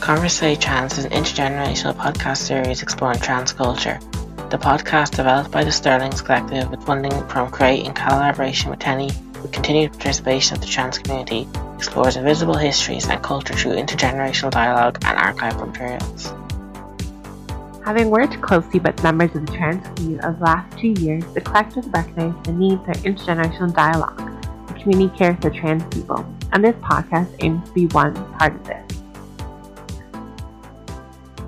Conversate Trans is an intergenerational podcast series exploring trans culture. The podcast, developed by the Sterlings Collective with funding from Create in collaboration with TENI, with continued participation of the trans community, explores invisible histories and culture through intergenerational dialogue and archival materials. Having worked closely with members of the trans community over the last two years, the collective recognized the need for intergenerational dialogue and community care for trans people, and this podcast aims to be one part of this.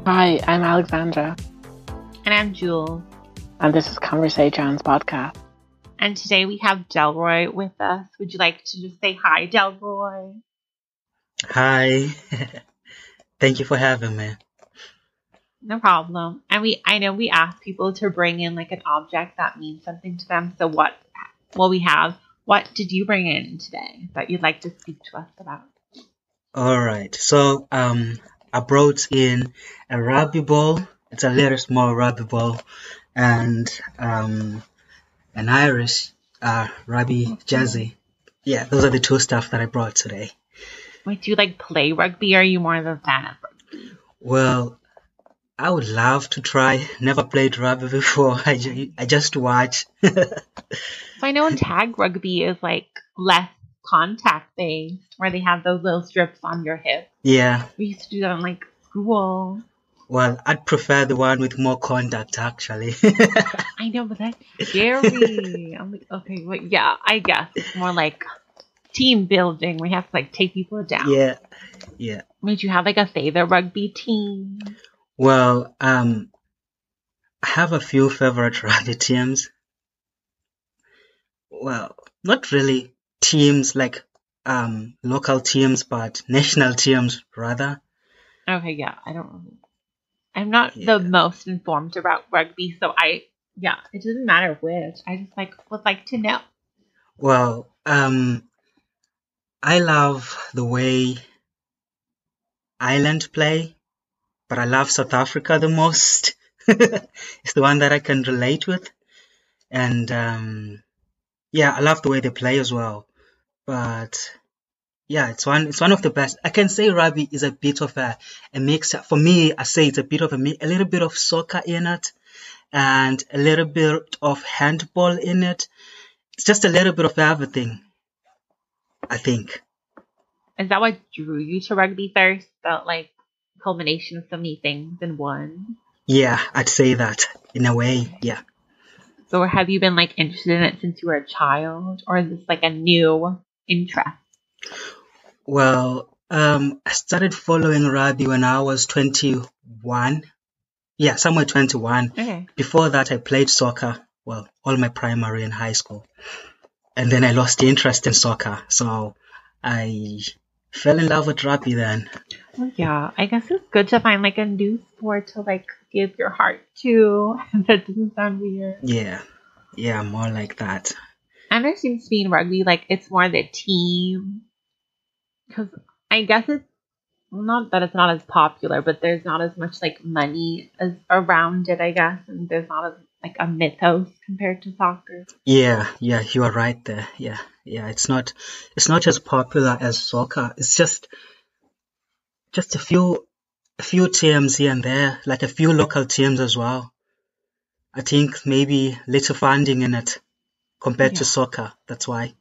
Hi, I'm Alexandra, And I'm Jewel, and this is Conversate Trans podcast. and today we have Delroy with us. Would you like to just say hi, Delroy? Hi. Thank you for having me. No problem. And we, I know we asked people to bring in like an object that means something to them. So what, well, we have. What did you bring in today that you'd like to speak to us about? All right. So, um, I brought in a rugby ball. It's a little small rugby ball, and um, an Irish uh, rugby jersey. Yeah, those are the two stuff that I brought today. Wait, do you like play rugby or are you more of a fan of rugby? Well, I would love to try. Never played rugby before. I, ju- I just watch. So I know in tag rugby is like less contact based, where they have those little strips on your hip. yeah. We used to do that in like school. Well, I'd prefer the one with more contact, actually. I know, but that's scary. I'm like, okay, well, yeah, I guess it's more like team building. We have to like take people down. yeah. Yeah. Would you have like a favorite rugby team? Well, um, I have a few favorite rugby teams. Well, not really teams like um local teams, but national teams rather. Okay, yeah, I don't. I'm not Yeah. the most informed about rugby, so I yeah, it doesn't matter which. I just like would like to know. Well, um, I love the way Ireland play, but I love South Africa the most. it's the one that I can relate with, and um, yeah, I love the way they play as well. But yeah, it's one it's one of the best. I can say rugby is a bit of a, a mix. For me, I say it's a bit of a a little bit of soccer in it, and a little bit of handball in it. It's just a little bit of everything. I think. Is that what drew you to rugby first? That like culmination of so many things in one. Yeah, I'd say that in a way. Yeah. So have you been like interested in it since you were a child, or is this like a new interest? Well, um, I started following rugby when I was 21. Yeah, somewhere 21. Okay. Before that, I played soccer. Well, all my primary and high school. And then I lost the interest in soccer. So I fell in love with rugby then. Well, yeah, I guess it's good to find like a new sport to like give your heart to. that doesn't sound weird. Yeah. Yeah, more like that. And there seems to be in rugby like it's more the team, because I guess it's not that it's not as popular, but there's not as much like money as around it. I guess, and there's not as like a mythos compared to soccer. Yeah, yeah, you are right there. Yeah, yeah, it's not, it's not as popular as soccer. It's just, just a few, a few teams here and there, like a few local teams as well. I think maybe little funding in it compared to soccer. That's why.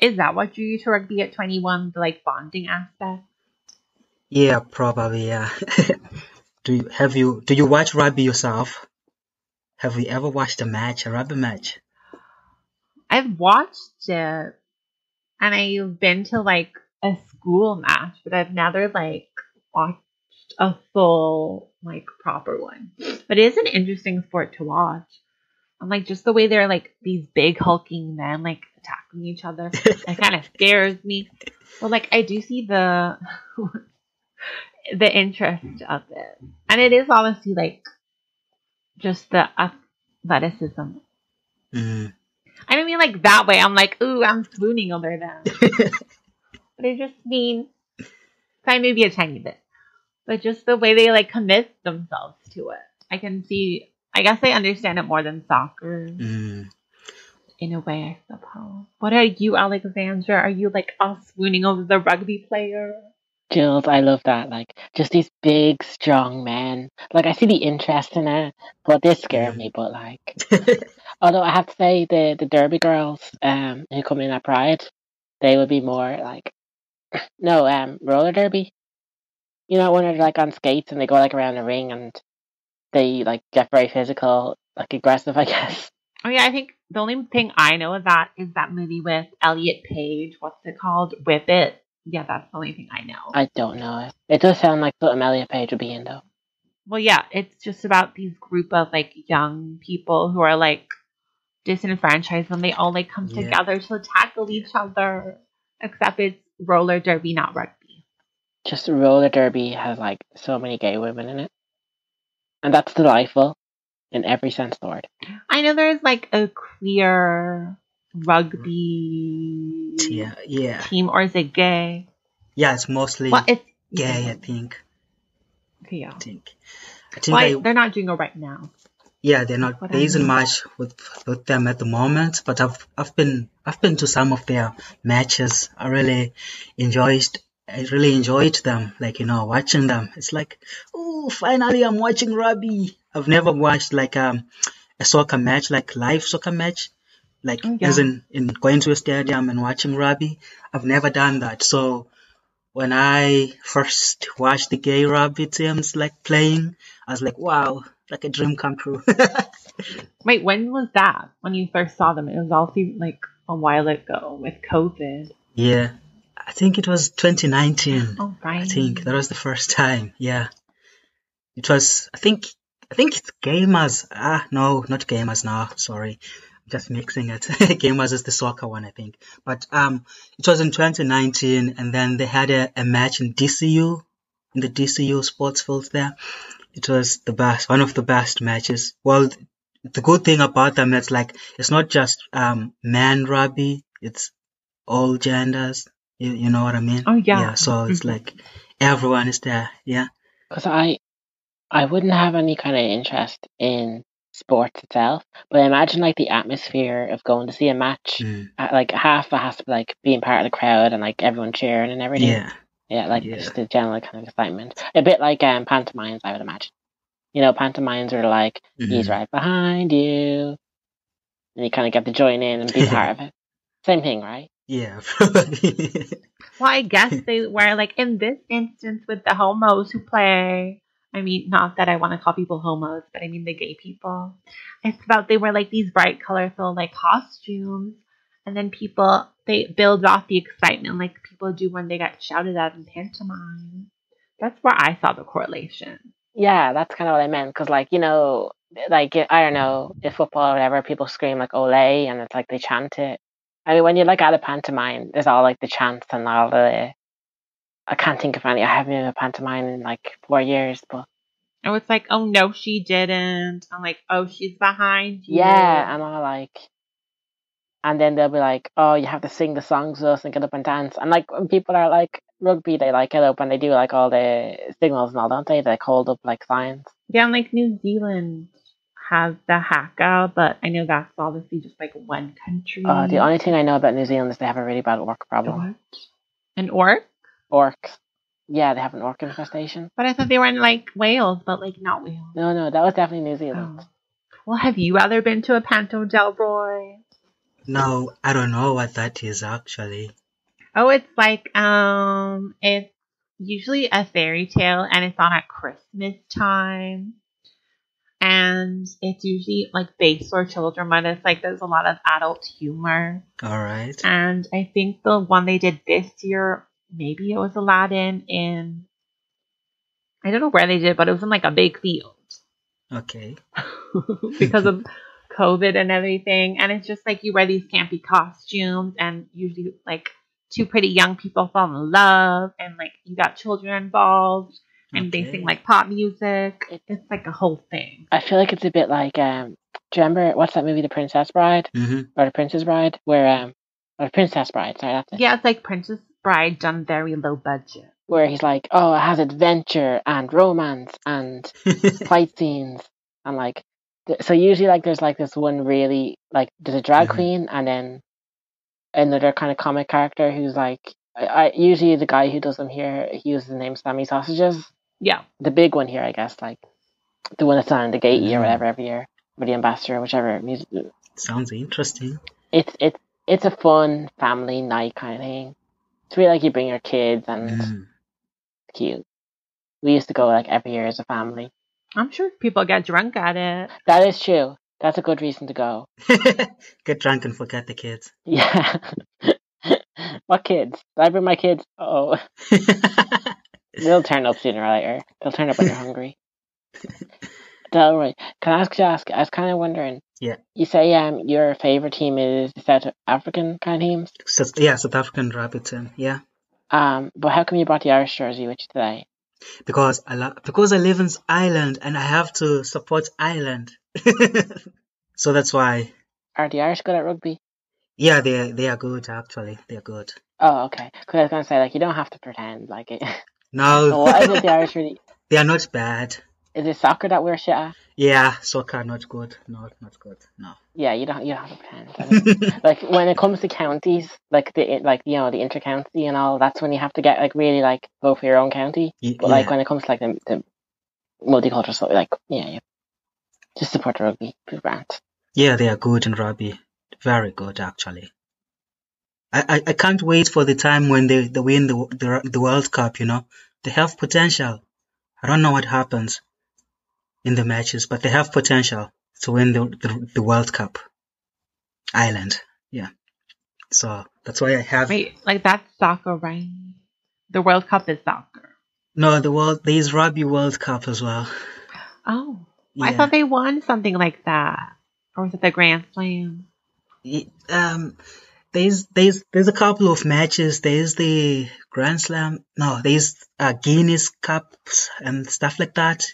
Is that what drew you to rugby at 21? The like bonding aspect? Yeah, probably. Yeah. do you have you do you watch rugby yourself? Have you ever watched a match, a rugby match? I've watched it, and I've been to like a school match, but I've never like watched a full like proper one. But it is an interesting sport to watch. And like just the way they're like these big hulking men like attacking each other, it kind of scares me. But like I do see the the interest of it, and it is honestly like just the athleticism Mm. I don't mean like that way. I'm like, ooh, I'm swooning over them. but I just mean, kind maybe a tiny bit, but just the way they like commit themselves to it. I can see. I guess I understand it more than soccer Mm. in a way. I suppose. What are you, Alexandra? Are you like all swooning over the rugby player? Jules, I love that. Like, just these big, strong men. Like, I see the interest in it, but they scare Yeah. me. But like, although I have to say, the the Derby girls, um, who come in at Pride, they would be more like, no, um, roller derby. You know, when they're like on skates and they go like around the ring and they like get very physical, like aggressive, I guess. Oh yeah, I think the only thing I know of that is that movie with Elliot Page. What's it called? Whip It. Yeah, that's the only thing I know. I don't know. It It does sound like something Elliot Page would be in, though. well, yeah, it's just about these group of like young people who are like disenfranchised and they all like come Yeah. together to tackle each other. Except it's roller derby, not rugby. Just roller derby has like so many gay women in it, and that's delightful in every sense of the word. I know there's like a queer rugby yeah, yeah, team, or is it gay? yeah. It's mostly Well, it's gay. I think. Okay, yeah. I think. I think. Why I, they're not doing it right now. yeah, they're not. What There I isn't know. much with with them at the moment, but I've I've been I've been to some of their matches. I really enjoyed. I really enjoyed them. Like you know, watching them. It's like, oh, finally I'm watching rugby. I've never watched like um a soccer match, like live soccer match, like yeah. as in in going to a stadium and watching rugby. I've never done that. So when I first watched the gay rugby teams like playing, I was like, wow, like a dream come true. Wait, when was that? When you first saw them? It was also like a while ago with COVID. yeah, I think it was 2019. Oh, right. I think that was the first time. Yeah, it was. I think. I think it's Gaymers. Ah, no, not Gaymers. now. sorry, I'm just mixing it. Gaymers is the soccer one, I think. But um, it was in 2019, and then they had a, a match in DCU, in the DCU sports fields there. It was the best, one of the best matches. Well, the good thing about them is like it's not just um man rugby. It's all genders. You, you know what I mean? Oh, yeah. Yeah. So it's Mhm. like everyone is there. Yeah. Because I, I wouldn't have any kind of interest in sports itself, but I imagine like the atmosphere of going to see a match. Mm. uh, Like half of it has to be like being part of the crowd and like everyone cheering and everything. Yeah. Yeah, like Yeah. just the general kind of excitement. A bit like um, pantomimes, I would imagine. You know, pantomimes are like he's Mhm. right behind you, and you kind of get to join in and be part of it. Same thing, right? Yeah. Well, I guess they were like in this instance with the homos who play. I mean, not that I want to call people homos, but I mean the gay people. It's about they wear like these bright, colorful like costumes, and then people they build off the excitement like people do when they get shouted at in pantomime. That's where I saw the correlation. Yeah, that's kind of what I meant. Because, like, you know, like I don't know, if football or whatever, people scream like "ole" and it's like they chant it. I mean, when you like at a pantomime, there's all like the chants and all the. I can't think of any. I haven't been a pantomime in like four years, but Oh, it's like, oh no, she didn't. I'm like, oh, she's behind you. yeah, and all like. And then they'll be like, "Oh, you have to sing the songs with us and get up and dance." And like when people are like rugby, they like get up and they do like all the signals and all, don't they? They like hold up like signs. Yeah, like New Zealand has the haka, but I know that's obviously just like one country. Uh, the only thing I know about New Zealand is they have a really bad orc problem. What? An orc? Orcs. Yeah, they have an orc infestation. But I thought they were in like Wales, but like not Wales. No, no, that was definitely New Zealand. Oh. Well, have you ever been to a Panto Delroy? no, I don't know what that is actually. Oh, it's like um, it's usually a fairy tale, and it's on at Christmas time, and it's usually like based for children, but it's like there's a lot of adult humor. All right. And I think the one they did this year, maybe it was Aladdin in. I don't know where they did, it, but it was in like a big field Okay. because of COVID and everything. And it's just like you wear these campy costumes, and usually like two pretty young people fall in love, and like you got children involved, and they sing like pop music. It, it's like a whole thing. I feel like it's a bit like um. Do you remember what's that movie, The Princess Bride hmm or The Princess Bride, where um, or Princess Bride? Sorry, that's it. Yeah, it's like Princess Bride done very low budget. Where he's like, oh, it has adventure and romance and fight scenes and like. th- So usually, like, there's like this one really like there's a drag Mhm. queen and then another kind of comic character who's like I, I usually the guy who does them here, he uses the name Sammy Sausages. Yeah. The big one here, I guess, like the one that's on the Gaiety, Mm. whatever, every year, or the ambassador, whichever music. Sounds interesting. It's it's it's a fun family night kind of thing. It's really like you bring your kids and Mm. cute. We used to go like every year as a family. I'm sure people get drunk at it. That is true. That's a good reason to go. Get drunk and forget the kids. Yeah. what kids? Did I bring my kids? Oh, they'll turn up sooner or later. They'll turn up when you're hungry. Delroy, can I ask you ask? I was kind of wondering. Yeah. You say um your favorite team is the South African kind of teams. So, yeah, South African rabbit team. Yeah, Um, but how come you brought the Irish jersey with you today? because I lo- because I live in Ireland and I have to support Ireland. so that's why. Are the Irish good at rugby? Yeah, they they are good actually. They're good. Oh, okay. Because I was gonna say like you don't have to pretend like it. No, so what is it the Irish really? they are not bad. Is it soccer that we're shit at? Yeah, soccer not good. No, not good. No. Yeah, you don't you don't have. I mean, like when it comes to counties, like the like you know the intercounty and all, that's when you have to get like really like vote for your own county. Y- But like when it comes to like the, the multicultural stuff, like yeah, yeah, just support the rugby, brand. Yeah, they are good in rugby. Very good, actually. I, I, I can't wait for the time when they, they win the, the the World Cup. You know, they have potential. I don't know what happens in the matches, but they have potential to win the the, the World Cup. Ireland, yeah. So that's why I have Wait, like that's soccer, right? The World Cup is soccer. no the world. There is rugby World Cup as well. Oh, I thought they won something like that, or was it the Grand Slam? Y- um there's there's there's a couple of matches. There's the grand slam no there's uh, guinness cups and stuff like that.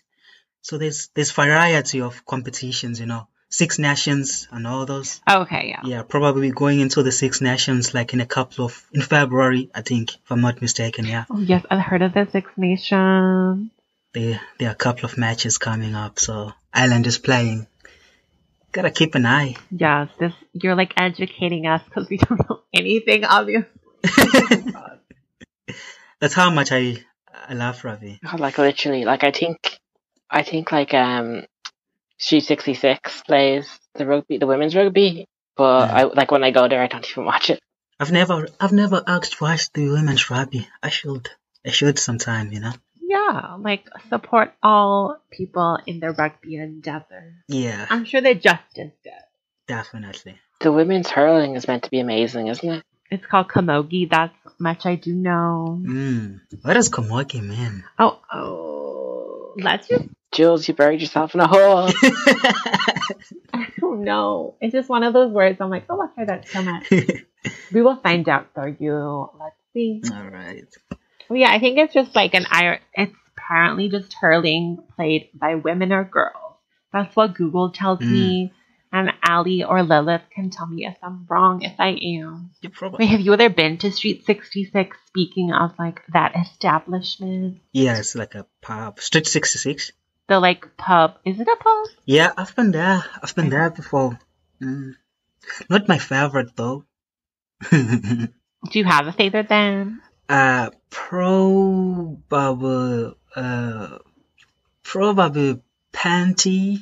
So there's there's variety of competitions you know six nations and all those. Okay, yeah. yeah probably going into the six nations like in a couple of in february i think if i'm not mistaken yeah. Oh yes, I've heard of the Six Nations. there there are a couple of matches coming up so ireland is playing gotta keep an eye Yes, this you're like educating us because we don't know anything, obviously. that's how much i i love rugby like literally, like I think, I think like um, Street sixty six plays the rugby, the women's rugby. But Yeah. I like when I go there, I don't even watch it. I've never, I've never asked watch the women's rugby. I should, I should sometime, you know. Yeah, like support all people in their rugby endeavor. Yeah, I'm sure they're just as good. definitely. The women's hurling is meant to be amazing, isn't it? It's called Camogie. That's much I do know. Mm. What does Camogie mean? Oh, oh, let's just. Jules, you buried yourself in a hole. I don't know. It's just one of those words. I'm like, oh, I've heard that so much. We will find out for you. Let's see. All right. Well, yeah, I think it's just like an ir- It's apparently just hurling played by women or girls. That's what Google tells Mm. me. And Ali or Lilith can tell me if I'm wrong, if I am. You probably. Wait, have you ever been to Street 66? Speaking of like that establishment, Yeah, it's like a pub. Street 66. the like pub. Is it a pub? Yeah, I've been there. I've been there before. Mm. Not my favorite though. Do you have a favorite then? Uh, probably, uh, probably Panti.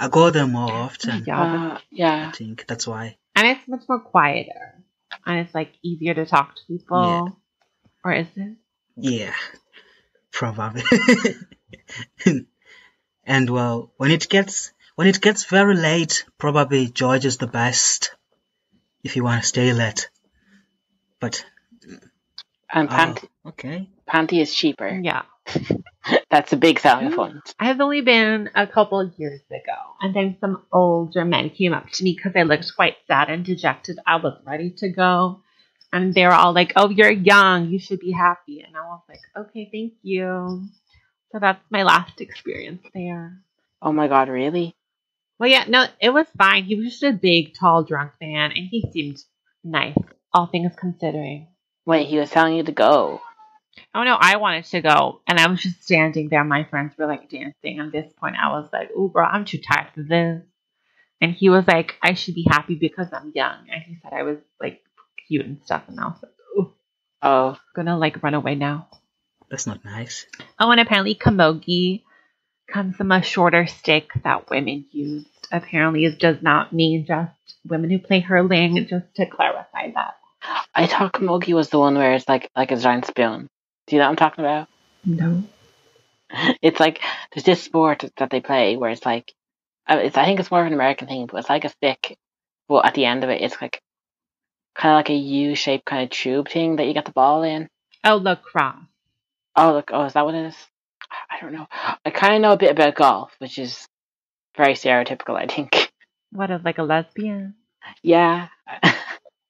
I go there more often. Yeah, Uh, I think that's why. and it's much more quieter, and it's like easier to talk to people. Yeah. Or is it? Yeah, probably. and well, when it gets when it gets very late, probably George is the best if you want to stay late. But And oh, Panti, okay, Panti is cheaper. Yeah. That's a big selling point. I've only been a couple of years ago, and then some older men came up to me because I looked quite sad and dejected. I was ready to go, and they were all like, "Oh, you're young. You should be happy." And I was like, "Okay, thank you." So that's my last experience there. Oh my god, really? Well, yeah, no, it was fine. He was just a big, tall, drunk man, and he seemed nice, all things considering. Wait, he was telling you to go. Oh no, I wanted to go, and I was just standing there. My friends were like dancing. At this point, I was like, "Ooh, bro, I'm too tired for this." And he was like, "I should be happy because I'm young." And he said I was like cute and stuff, and I was like, "Ooh." Oh, gonna like run away now. That's not nice. Oh, and apparently Camogie comes from a shorter stick that women used. Apparently, it does not mean just women who play hurling. Just to clarify that. I thought Camogie was the one where it's like like a giant spoon. Do you know what I'm talking about? No. It's like there's this sport that they play where it's like uh, it's I think it's more of an American thing, but it's like a stick, but at the end of it, it's like kind of like a U-shaped kind of tube thing that you get the ball in. Oh, lacrosse. Oh, look, oh, is that what it is? I don't know. I kind of know a bit about golf, which is very stereotypical, I think. What is like a lesbian? Yeah,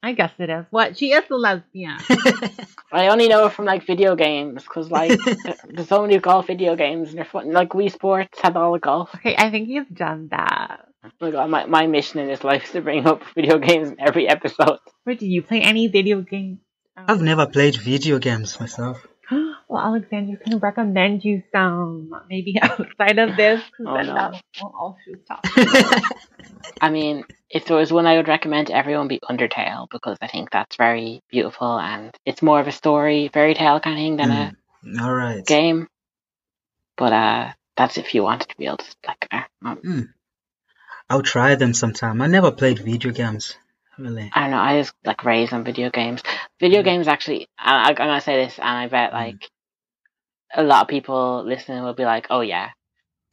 I guess it is. What? She is a lesbian. I only know it from like video games because like there's so many golf video games and they're fun. Like Wii Sports had all the golf. okay, I think you've done that. Like uh, my my mission in this life is to bring up video games in every episode. Wait, do you play any video games? I've never played video games myself. well, Alexander can recommend you some maybe outside of this, Oh, no. that will all shoot. I mean, if there was one I would recommend everyone, be Undertale because I think that's very beautiful and it's more of a story fairy tale kind of thing than a Mm, All right. game. But uh, that's if you wanted to be able to like. Uh, um, I'll try them sometime. I never played video games. Really. I don't know. I just like raise on video games. Video Mm. games actually. I, I'm gonna say this, and I bet Mm. like a lot of people listening will be like, "Oh yeah."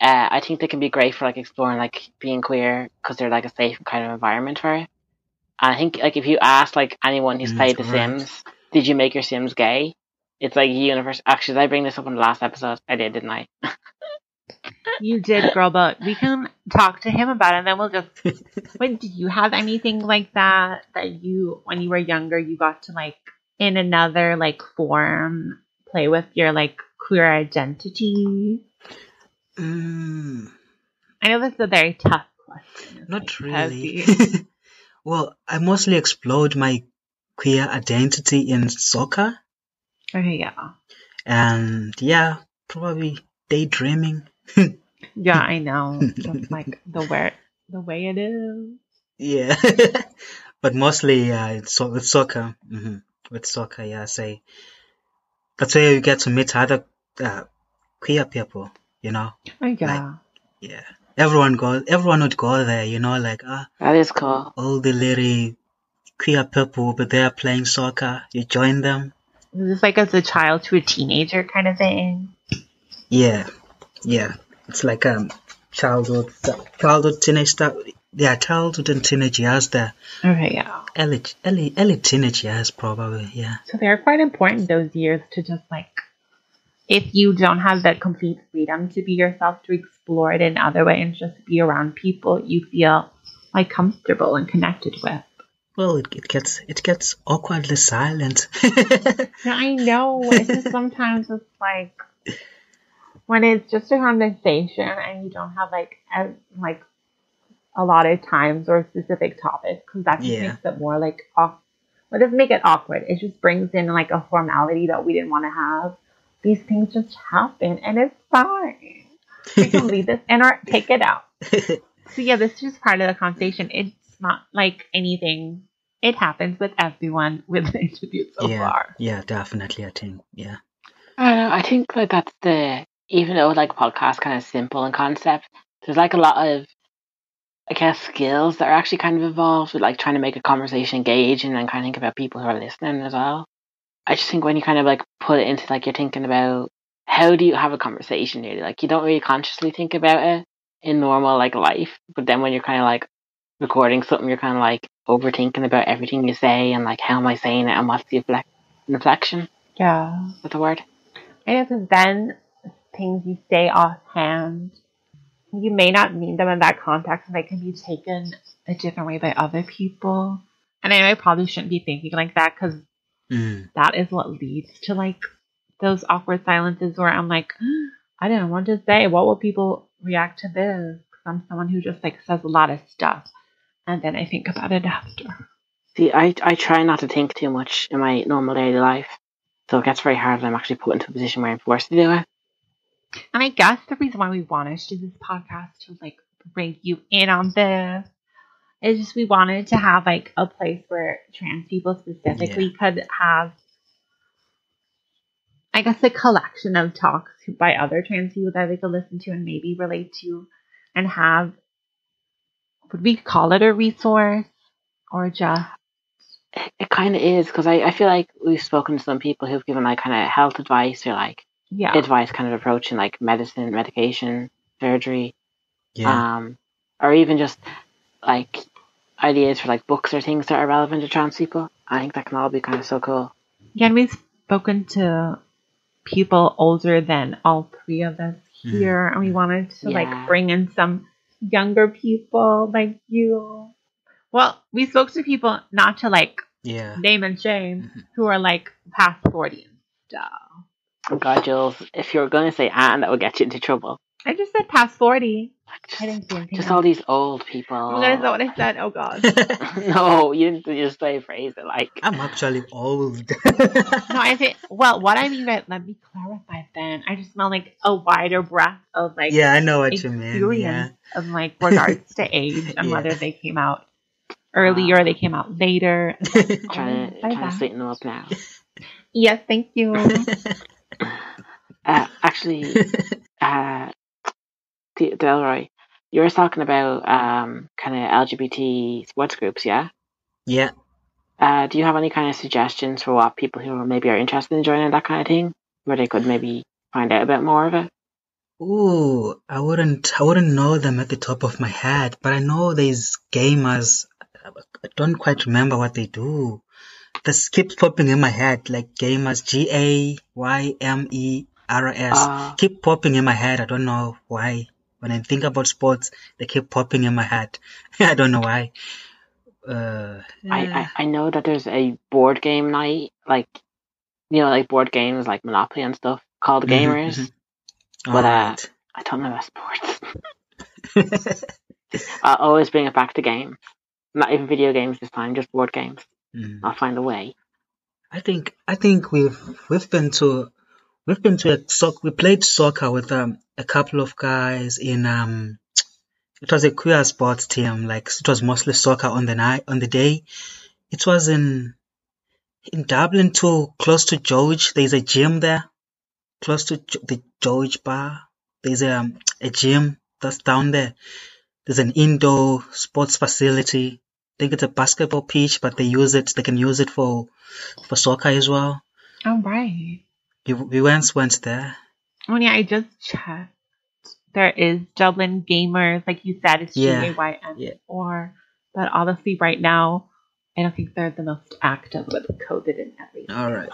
Uh, I think they can be great for like exploring like being queer because they're like a safe kind of environment for it. And I think like if you ask like anyone who's Mm, played The. Sims, did you make your Sims gay? It's like universe. Actually, did I bring this up in the last episode? I did, didn't I? you did, girl, but we can talk to him about it and then we'll just. Wait, do you have anything like that that you, when you were younger, you got to like in another like form play with your like queer identity? Mm, I know this is a very tough question. Not like, really. well, I mostly explored my queer identity in soccer, Okay, yeah. and yeah, probably daydreaming. Yeah, I know. Just like the way the way it is. Yeah, but mostly uh, it's with soccer. hmm With soccer, yeah, say that's where you get to meet other uh, queer people. You know, Oh yeah. yeah. Everyone go, everyone would go there. You know, like ah, That is cool. all the little queer people will be there playing soccer. You join them. Is this like as a child to a teenager kind of thing? Yeah, yeah. It's like um childhood, childhood teenage stuff. Yeah, childhood and teenage years there. Okay, yeah. Early, early, early teenage years probably. Yeah. So they're quite important those years to just like if you don't have that complete freedom to be yourself to explore it in other ways, and just be around people you feel like comfortable and connected with. Well, it, it gets it gets awkwardly silent. I know. It's just sometimes it's like when it's just a conversation and you don't have like a, like a lot of times or specific topics because that just Yeah. makes it more like off. Well, it doesn't make it awkward. It just brings in like a formality that we didn't want to have. These things just happen and it's fine. We can leave this in or take it out. So yeah, this is just part of the conversation. It's not like anything. It happens with everyone with the interview so yeah, far. yeah, definitely. I think, yeah, I don't know. I think like that's the even though like podcast kind of simple in concept, there's like a lot of I guess skills that are actually kind of involved with like trying to make a conversation engaging and then kind of think about people who are listening as well. I just think when you kind of like put it into like you're thinking about how do you have a conversation really like you don't really consciously think about it in normal like life, but then when you're kind of like recording something, you're kind of like overthinking about everything you say and like how am I saying it and what's the inflec- inflection? Yeah. That the word? I know because then things you say offhand, you may not mean them in that context, and they can be taken a different way by other people. And I know I probably shouldn't be thinking like that because mm, that is what leads to like those awkward silences where I'm like, I didn't want to say. What will people react to this? Because I'm someone who just like says a lot of stuff, and then I think about it after. See, I, I try not to think too much in my normal daily life. So it gets very hard when I'm actually put into a position where I'm forced to do it. And I guess the reason why we wanted to do this podcast to like bring you in on this is just we wanted to have like a place where trans people specifically could have I guess a collection of talks by other trans people that they could listen to and maybe relate to and have would we call it a resource or just It, it kind of is because I, I feel like we've spoken to some people who've given like kind of health advice or like yeah advice kind of approach in like medicine, medication, surgery, Yeah. um, or even just like ideas for like books or things that are relevant to trans people. I think that can all be kind of so cool. yeah and we've spoken to people older than all three of us here and we wanted to Yeah. like bring in some younger people like you well we spoke to people not to like yeah. name and shame who are like past 40 and stuff Oh God, Jules, if you were going to say and, that would get you into trouble. i just said past 40 just, i didn't say anything just else. all these old people. That is not what i said oh god no, you didn't just say phrase it like. I'm actually old. no i think well what i mean by let me clarify then i just smell like a wider breadth of like yeah, I know what you mean. experience Yeah. of like regards to age and Yeah. whether they came out earlier, or they came out later. Trying to, By trying to sweeten them up now. Yes, thank you. Uh, actually, uh, Delroy, you were talking about um, kind of LGBT sports groups, yeah? yeah. Uh, do you have any kind of suggestions for what people who maybe are interested in joining that kind of thing, where they could maybe find out a bit more of it? Ooh, I wouldn't, I wouldn't know them at the top of my head, but I know there's Gaymers. I don't quite remember what they do. This keeps popping in my head, like Gaymers, G A Y M E R S. Uh, Keep popping in my head. I don't know why. When I think about sports, they keep popping in my head. I don't know why. Uh, I, I, I know that there's a board game night, like, you know, like board games like Monopoly and stuff, called Mhm, Gaymers. mhm. But, uh, I don't know about sports. I'll always bring it back to games. Not even video games this time, just board games. Mm. I'll find a way. I think I think we've we've been to we've been to a soc we played soccer with um a couple of guys in um it was a queer sports team like it was mostly soccer on the night on the day. It was in in Dublin too close to George. There's a gym there close to the George bar. There's um, a gym that's down there. There's an indoor sports facility think it's a basketball pitch but they use it they can use it for for soccer as well All right. we, we once went there Oh yeah, I just checked. There is Dublin Gaymers, like you said, it's Yeah. G A Y M Yeah. or but honestly right now I don't think they're the most active with COVID and everything. all right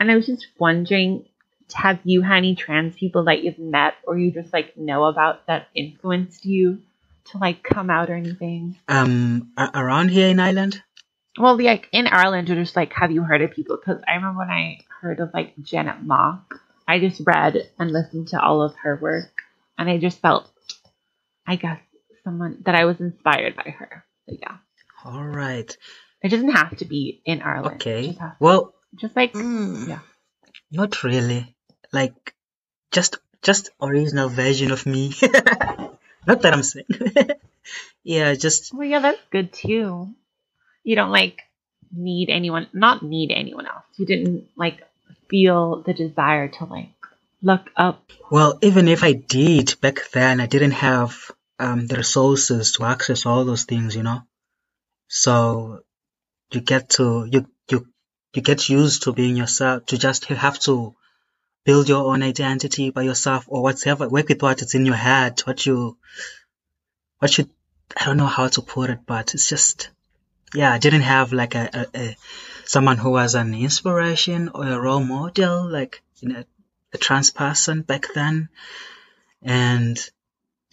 And I was just wondering, have you had any trans people that you've met or you just like know about that influenced you to like come out or anything? um around here in Ireland Well, like in Ireland, or just like, have you heard of people? Because I remember when I heard of like Janet Mock, I just read and listened to all of her work, and I just felt, I guess, someone that I was inspired by her. So yeah, all right it doesn't have to be in Ireland. Okay just, well just like mm, yeah. not really like just just original version of me not that I'm saying yeah just Well, yeah, that's good too. You don't like need anyone, not need anyone else. You didn't like feel the desire to like look up. Well, even if I did back then, I didn't have um, the resources to access all those things, you know. So you get to you you you get used to being yourself. To just you have to build your own identity by yourself or whatever. Work with what is in your head. What you what you I don't know how to put it, but it's just yeah. I didn't have like a, a, a someone who was an inspiration or a role model, like you know a trans person back then. And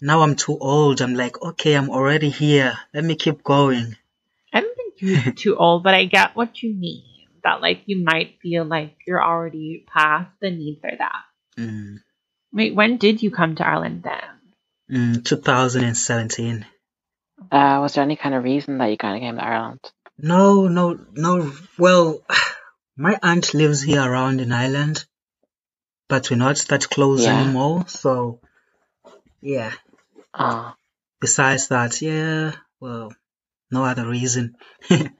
now I'm too old. I'm like, okay, I'm already here. Let me keep going. I don't think you're too old, but I get what you mean. That like you might feel like you're already past the need for that. Mm, Wait, when did you come to Ireland then? mm, 2017. Uh, was there any kind of reason that you kind of came to Ireland? No, no, no. Well, my aunt lives here around in Ireland, but we're not that close Yeah. anymore. So, yeah. Oh, Besides that, yeah, well, no other reason.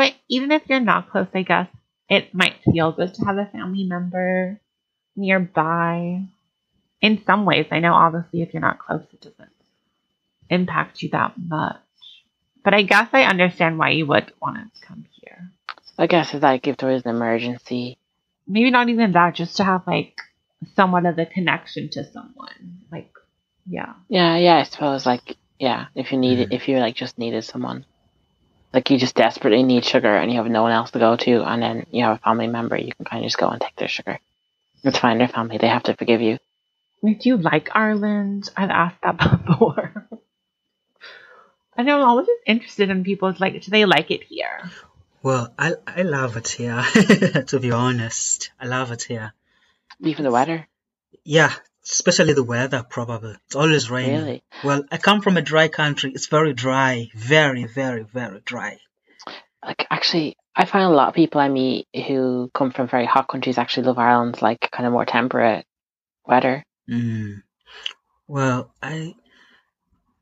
So I- even if you're not close, I guess it might feel good to have a family member nearby. In some ways, I know obviously if you're not close, it doesn't impact you that much. But I guess I understand why you would want to come here. I guess it's like if there is an emergency. Maybe not even that, just to have like somewhat of a connection to someone. Like, yeah. Yeah, yeah, I suppose like yeah, if you need Mhm. if you like just needed someone. Like you just desperately need sugar and you have no one else to go to and then you have a family member, you can kinda just go and take their sugar. It's fine, they're family, they have to forgive you. Do you like Ireland? I've asked that before. I know I'm always just interested in people's like, do they like it here? Well, I I love it here. to be honest, I love it here. Even the weather. Yeah, especially the weather. Probably it's always raining. Really? Well, I come from a dry country. It's very dry, very, very, very dry. Like actually I find a lot of people I meet who come from very hot countries actually love Ireland's like kind of more temperate weather. Mm. Well, I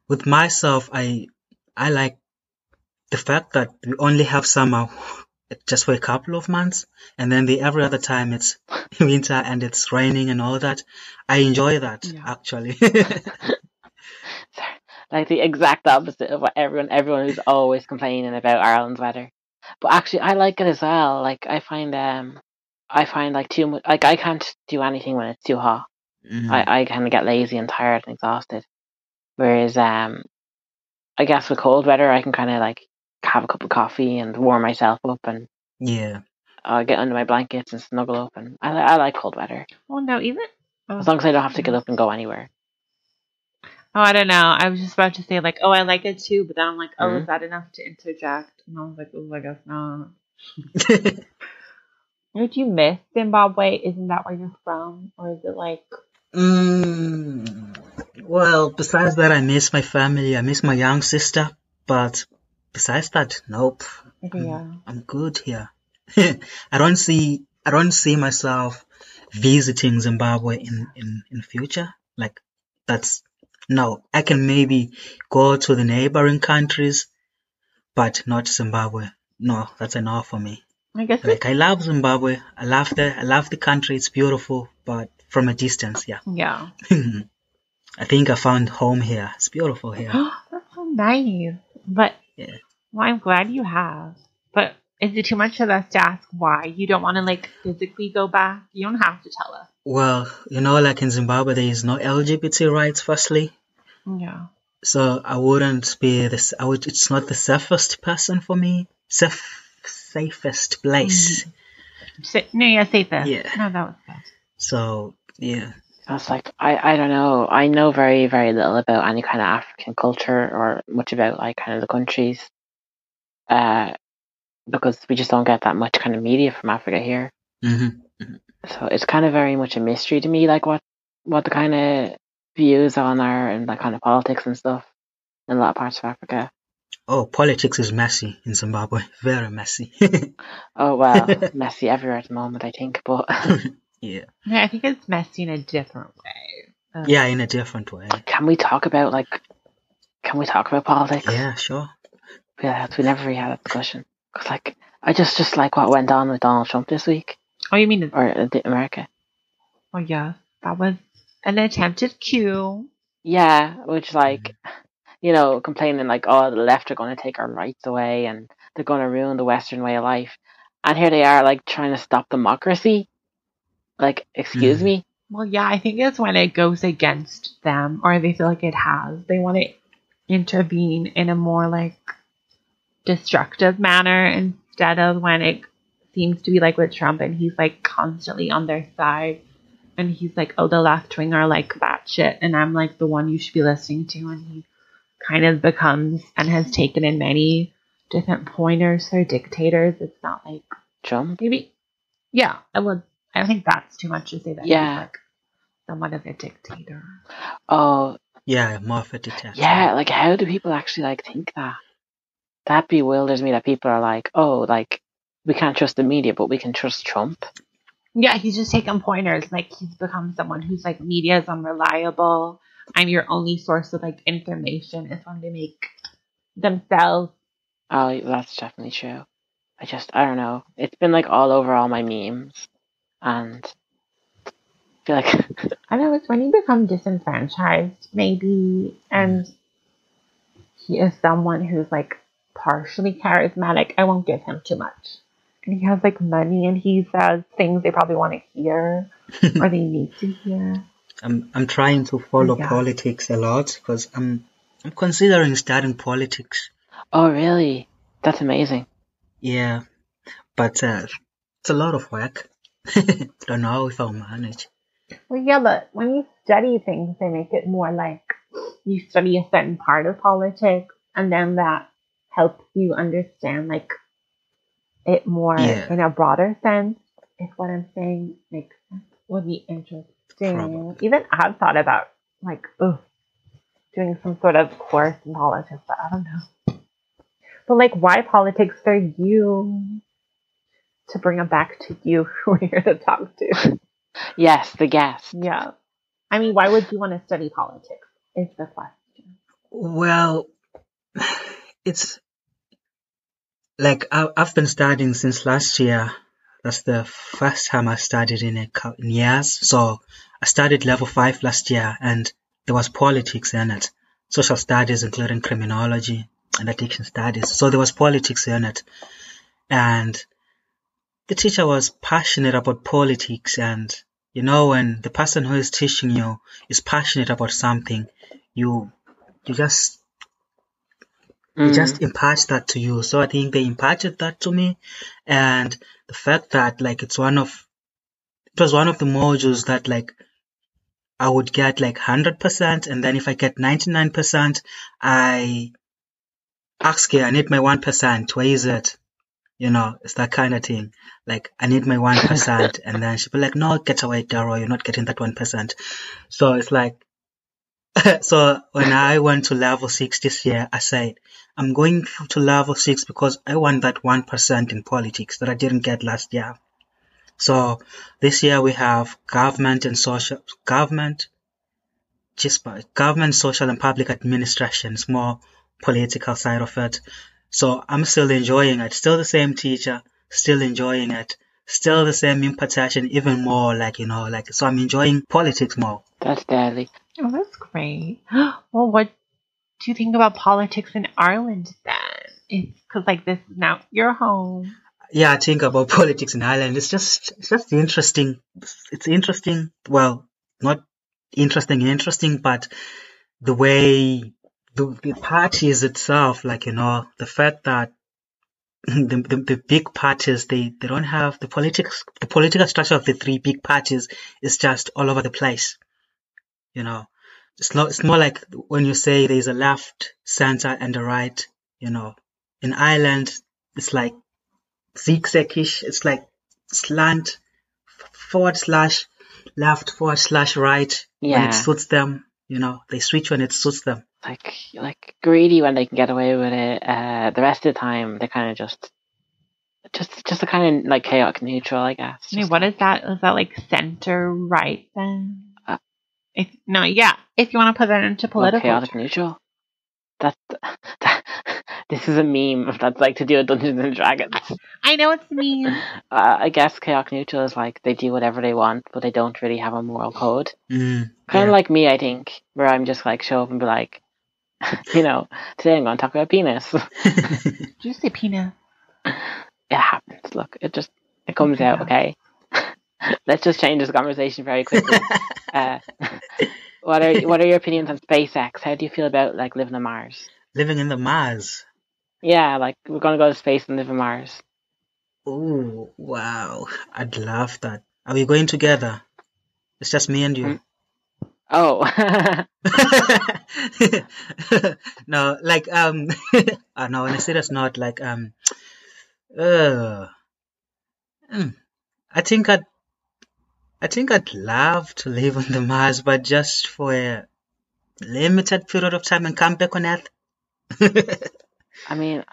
with myself, I I like the fact that we only have summer just for a couple of months, and then the every other time it's winter and it's raining and all that. I enjoy that Yeah. actually. like the exact opposite of what everyone everyone who's always complaining about Ireland's weather. But actually, I like it as well. Like I find um, I find like too much. Like I can't do anything when it's too hot. Mm. I I kind of get lazy and tired and exhausted. Whereas um, I guess with cold weather, I can kind of like have a cup of coffee and warm myself up and yeah. uh, get under my blankets and snuggle up. And I li- I like cold weather Well, no, even. Oh, as long as I don't have to get up and go anywhere. oh, I don't know. I was just about to say, like, oh, I like it too, but then I'm like, oh, Mhm. is that enough to interject? And I was like, oh, I guess not. Would you miss Zimbabwe? Isn't that where you're from? Or is it like, Mm, well, besides that, I miss my family. I miss my young sister. But besides that, nope. Mm, yeah. I'm good here. I don't see. I don't see myself visiting Zimbabwe in in in future. Like that's no. I can maybe go to the neighboring countries, but not Zimbabwe. No, that's enough for me. I guess Like I love Zimbabwe. I love the I love the country. It's beautiful, but from a distance, yeah. yeah. I think I found home here. It's beautiful here. That's so nice. But, Yeah. well, I'm glad you have. But is it too much of us to ask why you don't want to, like, physically go back? You don't have to tell us. Well, you know, like in Zimbabwe, there is no LGBT rights. Firstly, Yeah. so I wouldn't be this. I would. It's not the safest person for me. Safe, safest place. Mm-hmm. Sa- no, yeah, this. Yeah. No, that was good. So yeah. I was like, I, I don't know. I know very, very little about any kind of African culture or much about like kind of the countries. Uh, because we just don't get that much kind of media from Africa here. hmm So it's kind of very much a mystery to me, like what, what the kind of views on are and like kind of politics and stuff in a lot of parts of Africa. Oh, politics is messy in Zimbabwe. Very messy. Oh, well, messy everywhere at the moment, I think, but yeah. Yeah, I think it's messy in a different way. Um, Yeah, in a different way. can we talk about like, can we talk about politics? Yeah, sure. Yeah, we never really had that discussion. Cause like, I just, just like what went on with Donald Trump this week. Oh, you mean? or uh, America. Oh, yeah. That was an attempted coup. Yeah, which like, you know, complaining like, oh, the left are going to take our rights away and they're going to ruin the Western way of life, and here they are like trying to stop democracy. Like, excuse Mhm. me. Well, yeah, I think it's when it goes against them or they feel like it has. They want to intervene in a more like destructive manner instead of when it seems to be like with Trump and he's like constantly on their side and he's like, oh, the left wing are like that shit and I'm like the one you should be listening to and he kind of becomes and has taken in many different pointers or dictators. It's not like Trump. maybe yeah i would i think that's too much to say that Yeah. he's like somewhat of a dictator Oh, Yeah, more of a dictator. yeah. Like, how do people actually like think that? That bewilders me. That people are like, oh, like we can't trust the media, but we can trust Trump. yeah he's just taken pointers like he's become someone who's like media is unreliable i'm your only source of like information It's when they make themselves Oh, that's definitely true. I just I don't know. It's been like all over all my memes, and I feel like I know it's when you become disenfranchised, maybe, and he is someone who's like partially charismatic. I won't give him too much. And he has like money and he says things they probably want to hear or they need to hear. I'm I'm trying to follow Yeah. politics a lot because I'm I'm considering studying politics. oh really? That's amazing. Yeah, but uh, it's a lot of work. Don't know if I'll manage. Well, yeah, but when you study things, they make it more like you study a certain part of politics, and then that helps you understand like it more Yeah. in a broader sense. If what I'm saying makes sense, would be interesting. Probably. Even I've thought about like, oh, doing some sort of course in politics, but I don't know. But like, why politics for you? To bring them back to you, who we're here to talk to. Yes, the guest. Yeah. I mean, why would you want to study politics? Is the question. Well, it's like I, I've been studying since last year. That's the first time I studied in a cou- in years. So I studied level five last year, and there was politics in it, social studies, including criminology and addiction studies. So there was politics in it, and the teacher was passionate about politics. And you know, when the person who is teaching you is passionate about something, you you just they Mm. just impart that to you. So I think they imparted that to me, and the fact that like it's one of it was one of the modules that like I would get like hundred percent, and then if I get ninety nine percent, I ask her, I need my one percent. Where is it? You know, it's that kind of thing. Like I need my one percent, and then she'll be like, "No, get away, Daryl. You're not getting that one percent." So it's like so when I went to level six this year, I said, I'm going to level six because I want that 1% in politics that I didn't get last year. So this year we have government and social, government, just government, social and public administration. It's more political side of it. So I'm still enjoying it. Still the same teacher, still enjoying it. Still the same impartation, even more like, you know, like, so I'm enjoying politics more. That's deadly. Oh, that's great. Well, what do you think about politics in Ireland then? It's because like this is now your home. yeah, I think about politics in Ireland. It's just, it's just interesting. It's interesting. Well, not interesting, interesting, but the way the, the parties itself, like you know, the fact that the, the the big parties they they don't have the politics the political structure of the three big parties is just all over the place. You know, it's not it's more like when you say there's a left, center, and a right. You know, in Ireland it's like zigzag-ish. It's like slant forward slash left forward slash right when it suits them. You know, they switch when it suits them. Like like greedy when they can get away with it. Uh, the rest of the time they're kind of just, just just a kind of like chaotic neutral, I guess. I mean, Just what like- is that? Is that like center right then? Uh, if no, yeah. If you want to put that into well, political, chaotic neutral? That's that, this is a meme that's like to do with Dungeons and Dragons. I know it's meme. Uh, I guess chaotic neutral is like they do whatever they want, but they don't really have a moral code. Mm, Kind of yeah. like me, I think, where I'm just like show up and be like, you know, today I'm going to talk about penis. Did you say penis? it happens. Look, it just it comes out. Okay, let's just change this conversation very quickly. uh, what are what are your opinions on SpaceX? How do you feel about like living on Mars? Living in the Mars. Yeah, like we're gonna go to space and live on Mars. Oh, wow. I'd love that. Are we going together? It's just me and you. Oh, no, like, um, uh, no, on a serious note, like, um, uh, mm, I think I'd, I think I'd love to live on the Mars, but just for a limited period of time and come back on Earth. I mean,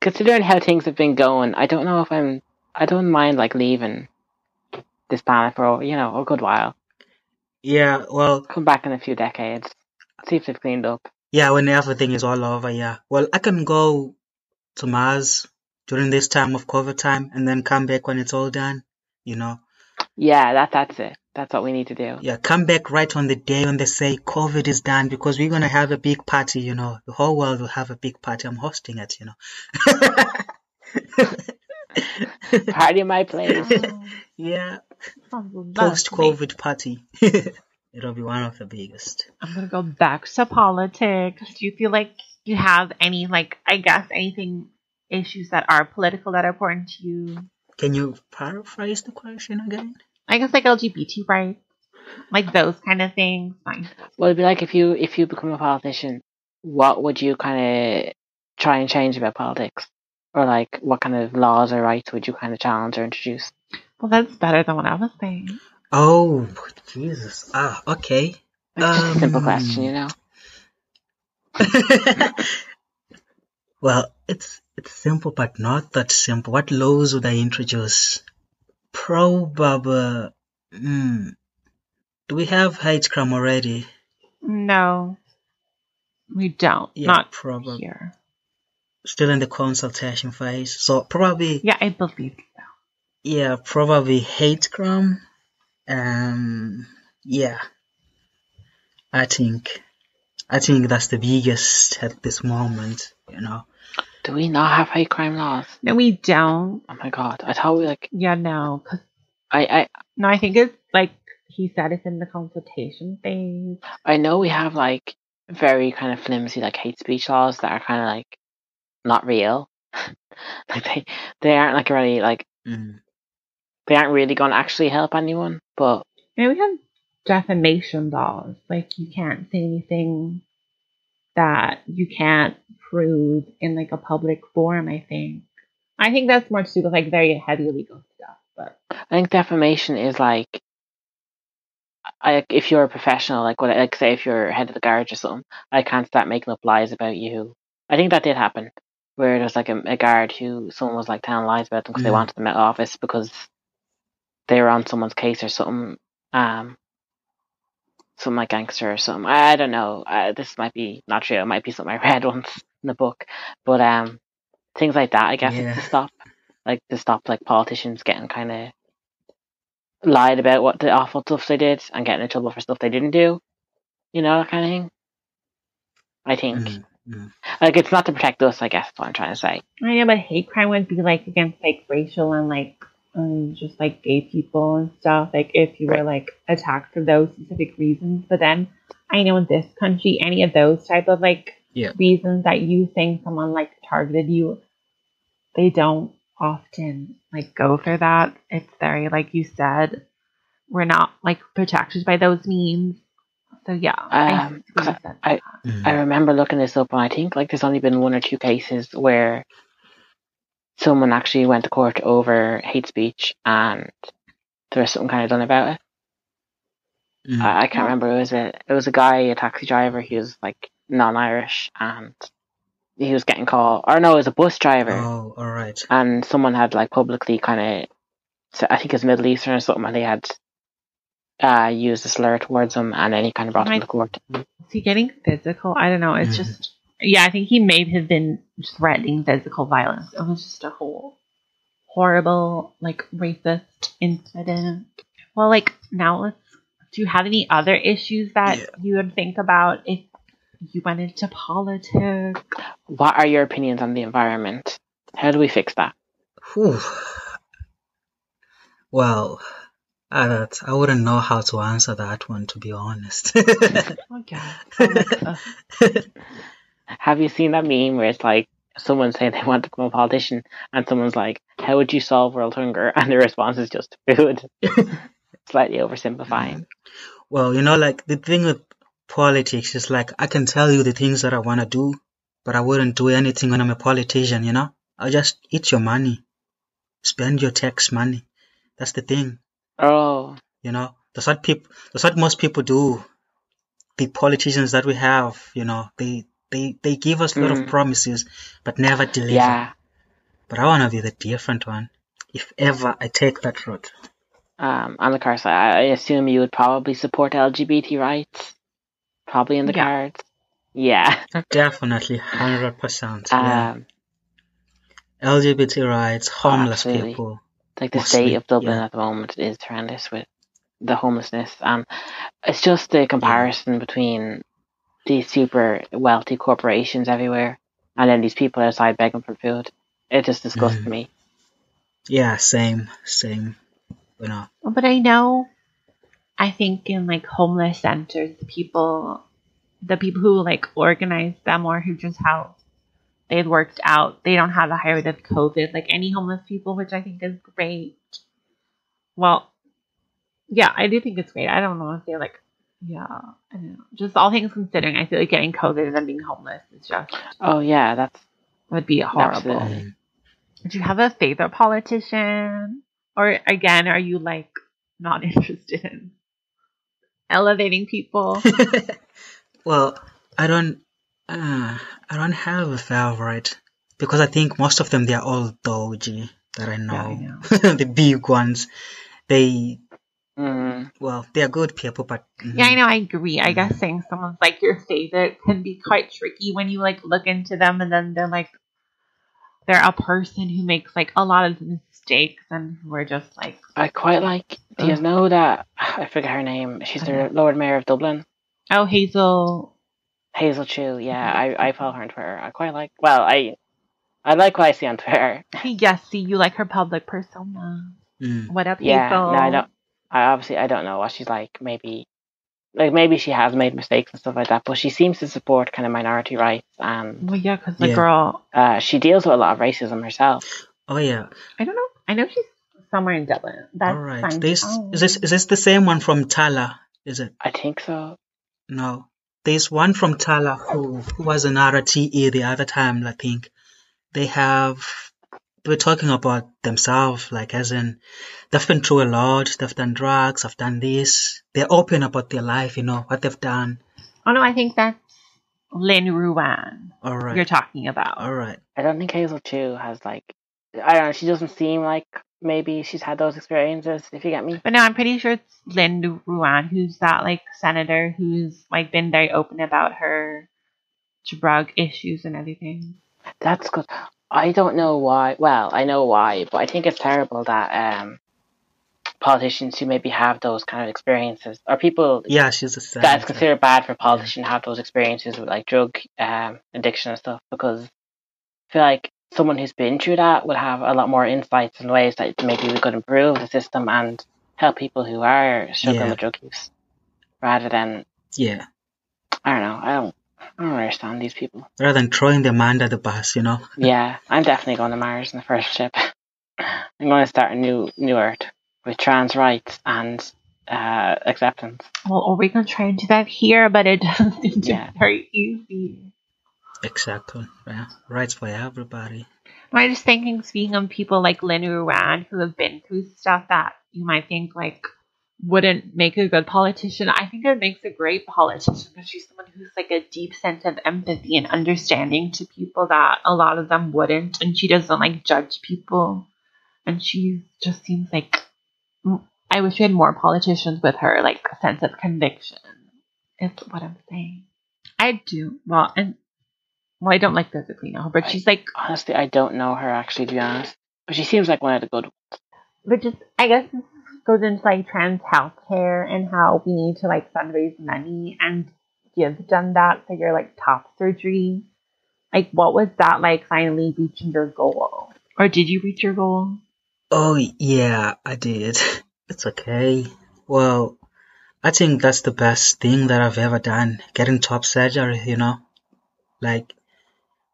considering how things have been going, I don't know if I'm. I don't mind like leaving this planet for you know a good while. Yeah, well, Come back in a few decades, see if they've cleaned up. Yeah, when everything is all over, yeah. Well, I can go to Mars during this time of COVID time and then come back when it's all done, you know. Yeah, that that's it. That's what we need to do. Yeah, come back right on the day when they say COVID is done because we're gonna have a big party, you know. The whole world will have a big party. I'm hosting it, you know. Party in my place. Yeah, post COVID party. It'll be one of the biggest. I'm gonna go back to politics. Do you feel like you have any, like, I guess, anything issues that are political that are important to you? Can you paraphrase the question again? I guess like LGBT rights, like those kind of things. Fine. Well, it'd be like if you if you become a politician, what would you kind of try and change about politics, or like what kind of laws or rights would you kind of challenge or introduce? Well, that's better than what I was saying. Oh, Jesus. Ah, okay. It's just a simple Um, question, you know. well, it's it's simple, but not that simple. What laws would I introduce? Probably. Hmm. Do we have hate crime already? No, we don't. Yeah, Not probably. here. Still in the consultation phase. So probably, Yeah, I believe so. yeah, probably hate crime. Um, yeah. I think, I think that's the biggest at this moment. You know. Do we not have hate crime laws? No, we don't. Oh my god! I thought we like Yeah, no. 'cause- I I no, I think it's like he said it's in the consultation phase. I know we have like very kind of flimsy like hate speech laws that are kind of like not real. like they they aren't like really like Mm. they aren't really going to actually help anyone. But And we have defamation laws. Like you can't say anything that you can't prove in like a public forum, I think. I think that's more to do with like very heavy legal stuff. But I think defamation is like, I if you're a professional, like what, like say if you're head of the garage or something, I can't start making up lies about you. I think that did happen, where there's like a, a guard who someone was like telling lies about them because they Mm. wanted them out of office because they were on someone's case or something. Um, something like gangster or something. I, I don't know. Uh, this might be not true. It might be something I read once in the book, but um, things like that. I guess Yeah. to stop, like to stop like politicians getting kind of lied about what the awful stuff they did and getting in trouble for stuff they didn't do. You know that kind of thing. I think Mm. Mm. like it's not to protect us. I guess is what I'm trying to say. I know, but hate crime would be like against like racial and like um just like gay people and stuff. Like if you were like attacked for those specific reasons. But then I know in this country, any of those type of like Yeah. reasons that you think someone like targeted you, they don't often like go for that. It's very like you said, we're not like protected by those means. So yeah, I Um, see what 'cause you said. I- Mm. I remember looking this up, and I think like there's only been one or two cases where someone actually went to court over hate speech, and there was something kind of done about it. Mm. I, I can't remember. It was a it was a guy, a taxi driver. He was like non-Irish, and he was getting called. Or no, it was a bus driver, Oh, all right. and someone had like publicly kind of, I think it's Middle Eastern or something, and they had uh used a slur towards him, and any kind of brought him Right. to court. Is he getting physical? I don't know. It's Mhm. just yeah, I think he may have been threatening physical violence. It was just a whole horrible, like racist incident. Well, like now let's do you have any other issues that Yeah. you would think about if you went into politics? What are your opinions on the environment? How do we fix that? Whew. Well, Ah, I, that- I wouldn't know how to answer that one, to be honest. Yeah. Alexa. Have you seen that meme where it's like someone saying they want to become a politician and someone's like, How would you solve world hunger? And the response is just food. Slightly oversimplifying. well, you know, like the thing with politics is like I can tell you the things that I want to do, but I wouldn't do anything when I'm a politician, you know? I'll just eat your money, spend your tax money. That's the thing, Oh, you know? That's what people, that's what most people do. The politicians that we have, you know, they, they, they give us a lot Mm. of promises, but never deliver. yeah. But I want to be the different one. If ever I take that route. Um, on the car side, I I assume you would probably support LGBT rights. Probably in the Yeah. cards. Yeah. Definitely, 100%. yeah. Um, LGBT rights, homeless absolutely. people. Like the Mostly, state of Dublin yeah. at the moment is horrendous with the homelessness, and it's just the comparison between these super wealthy corporations everywhere, and then these people outside begging for food. It just disgusts Mhm. me. Yeah, same, same. You know. But I know, I think in like homeless centers, the people, the people who like organize them or who just help, they had worked out. They don't have a high rate of COVID like any homeless people, which I think is great. Well, yeah, I do think it's great. I don't know if they're like, yeah, I don't know. Just all things considering, I feel like getting COVID and then being homeless is just Oh yeah, that's would be horrible. Absolutely. Do you have a favorite politician? Or again, are you like not interested in elevating people? well, I don't, uh, I don't have a favorite because I think most of them they are all dodgy that I know. Yeah, I know. the big ones, they mm, well, they are good people, but Yeah, I know. I agree. I guess saying someone's like your favorite can be quite tricky when you like look into them and then they're like they're a person who makes like a lot of mistakes and we're just like I quite like. Do you know that I forget her name? She's the Lord Mayor of Dublin, oh Hazel. Hazel Chu. Yeah, I I follow her on Twitter. I quite like. Well, I I like what I see on Twitter. Yes, see, you like her public persona. Mm. What up, Yeah, Hazel? no, I don't. I obviously I don't know what she's like. Maybe, like maybe she has made mistakes and stuff like that. But she seems to support kind of minority rights, and Well, yeah, because the Yeah. girl, uh, she deals with a lot of racism herself. Oh yeah, I don't know. I know she's somewhere in Dublin. That's all right. fine. This Oh. is this is this the same one from Tallaght? Is it? I think so. No, there's one from Tallaght who who was an RTE the other time. I think they have. They were talking about themselves, like as in they've been through a lot. They've done drugs. I've done this. They're open about their life. You know what they've done. Oh no, I think that's Lynn Ruane All right. you're talking about. All right. I don't think Hazel Chu has like. I don't know. She doesn't seem like maybe she's had those experiences. If you get me. But no, I'm pretty sure it's Lynn Ruane, who's that like senator who's like been very open about her drug issues and everything. That's good. I don't know why. Well, I know why, but I think it's terrible that um, politicians who maybe have those kind of experiences, or people Yeah, she's a that it's senator. considered bad for politicians to have those experiences with like drug um, addiction and stuff, because I feel like someone who's been through that would have a lot more insights and ways that maybe we could improve the system and help people who are struggling Yeah. with drug use, rather than Yeah. I don't know. I don't. I don't understand these people. Rather than throwing them under the bus, you know. Yeah, I'm definitely going to Mars in the first ship. I'm going to start a new new Earth with trans rights and uh, acceptance. Well, or we can try and do that here, but it doesn't seem to Yeah. be very easy. Exactly. Yeah. Rights for everybody. I'm just thinking, speaking of people like Lynn Ruane who have been through stuff that you might think like wouldn't make a good politician, I think it makes a great politician because she's someone who's like a deep sense of empathy and understanding to people that a lot of them wouldn't, and she doesn't like judge people, and she just seems like I wish we had more politicians with her like sense of conviction. Is what I'm saying. I do well, and well, I don't like physically know her, but she's like Honestly, I don't know her actually, to be honest. But she seems like one of the good ones. but just I guess this goes into like trans healthcare and how we need to like fundraise money and you've done that for your like top surgery. Like what was that like finally reaching your goal? Or did you reach your goal? Oh yeah, I did. It's okay. Well, I think that's the best thing that I've ever done. Getting top surgery, you know. Like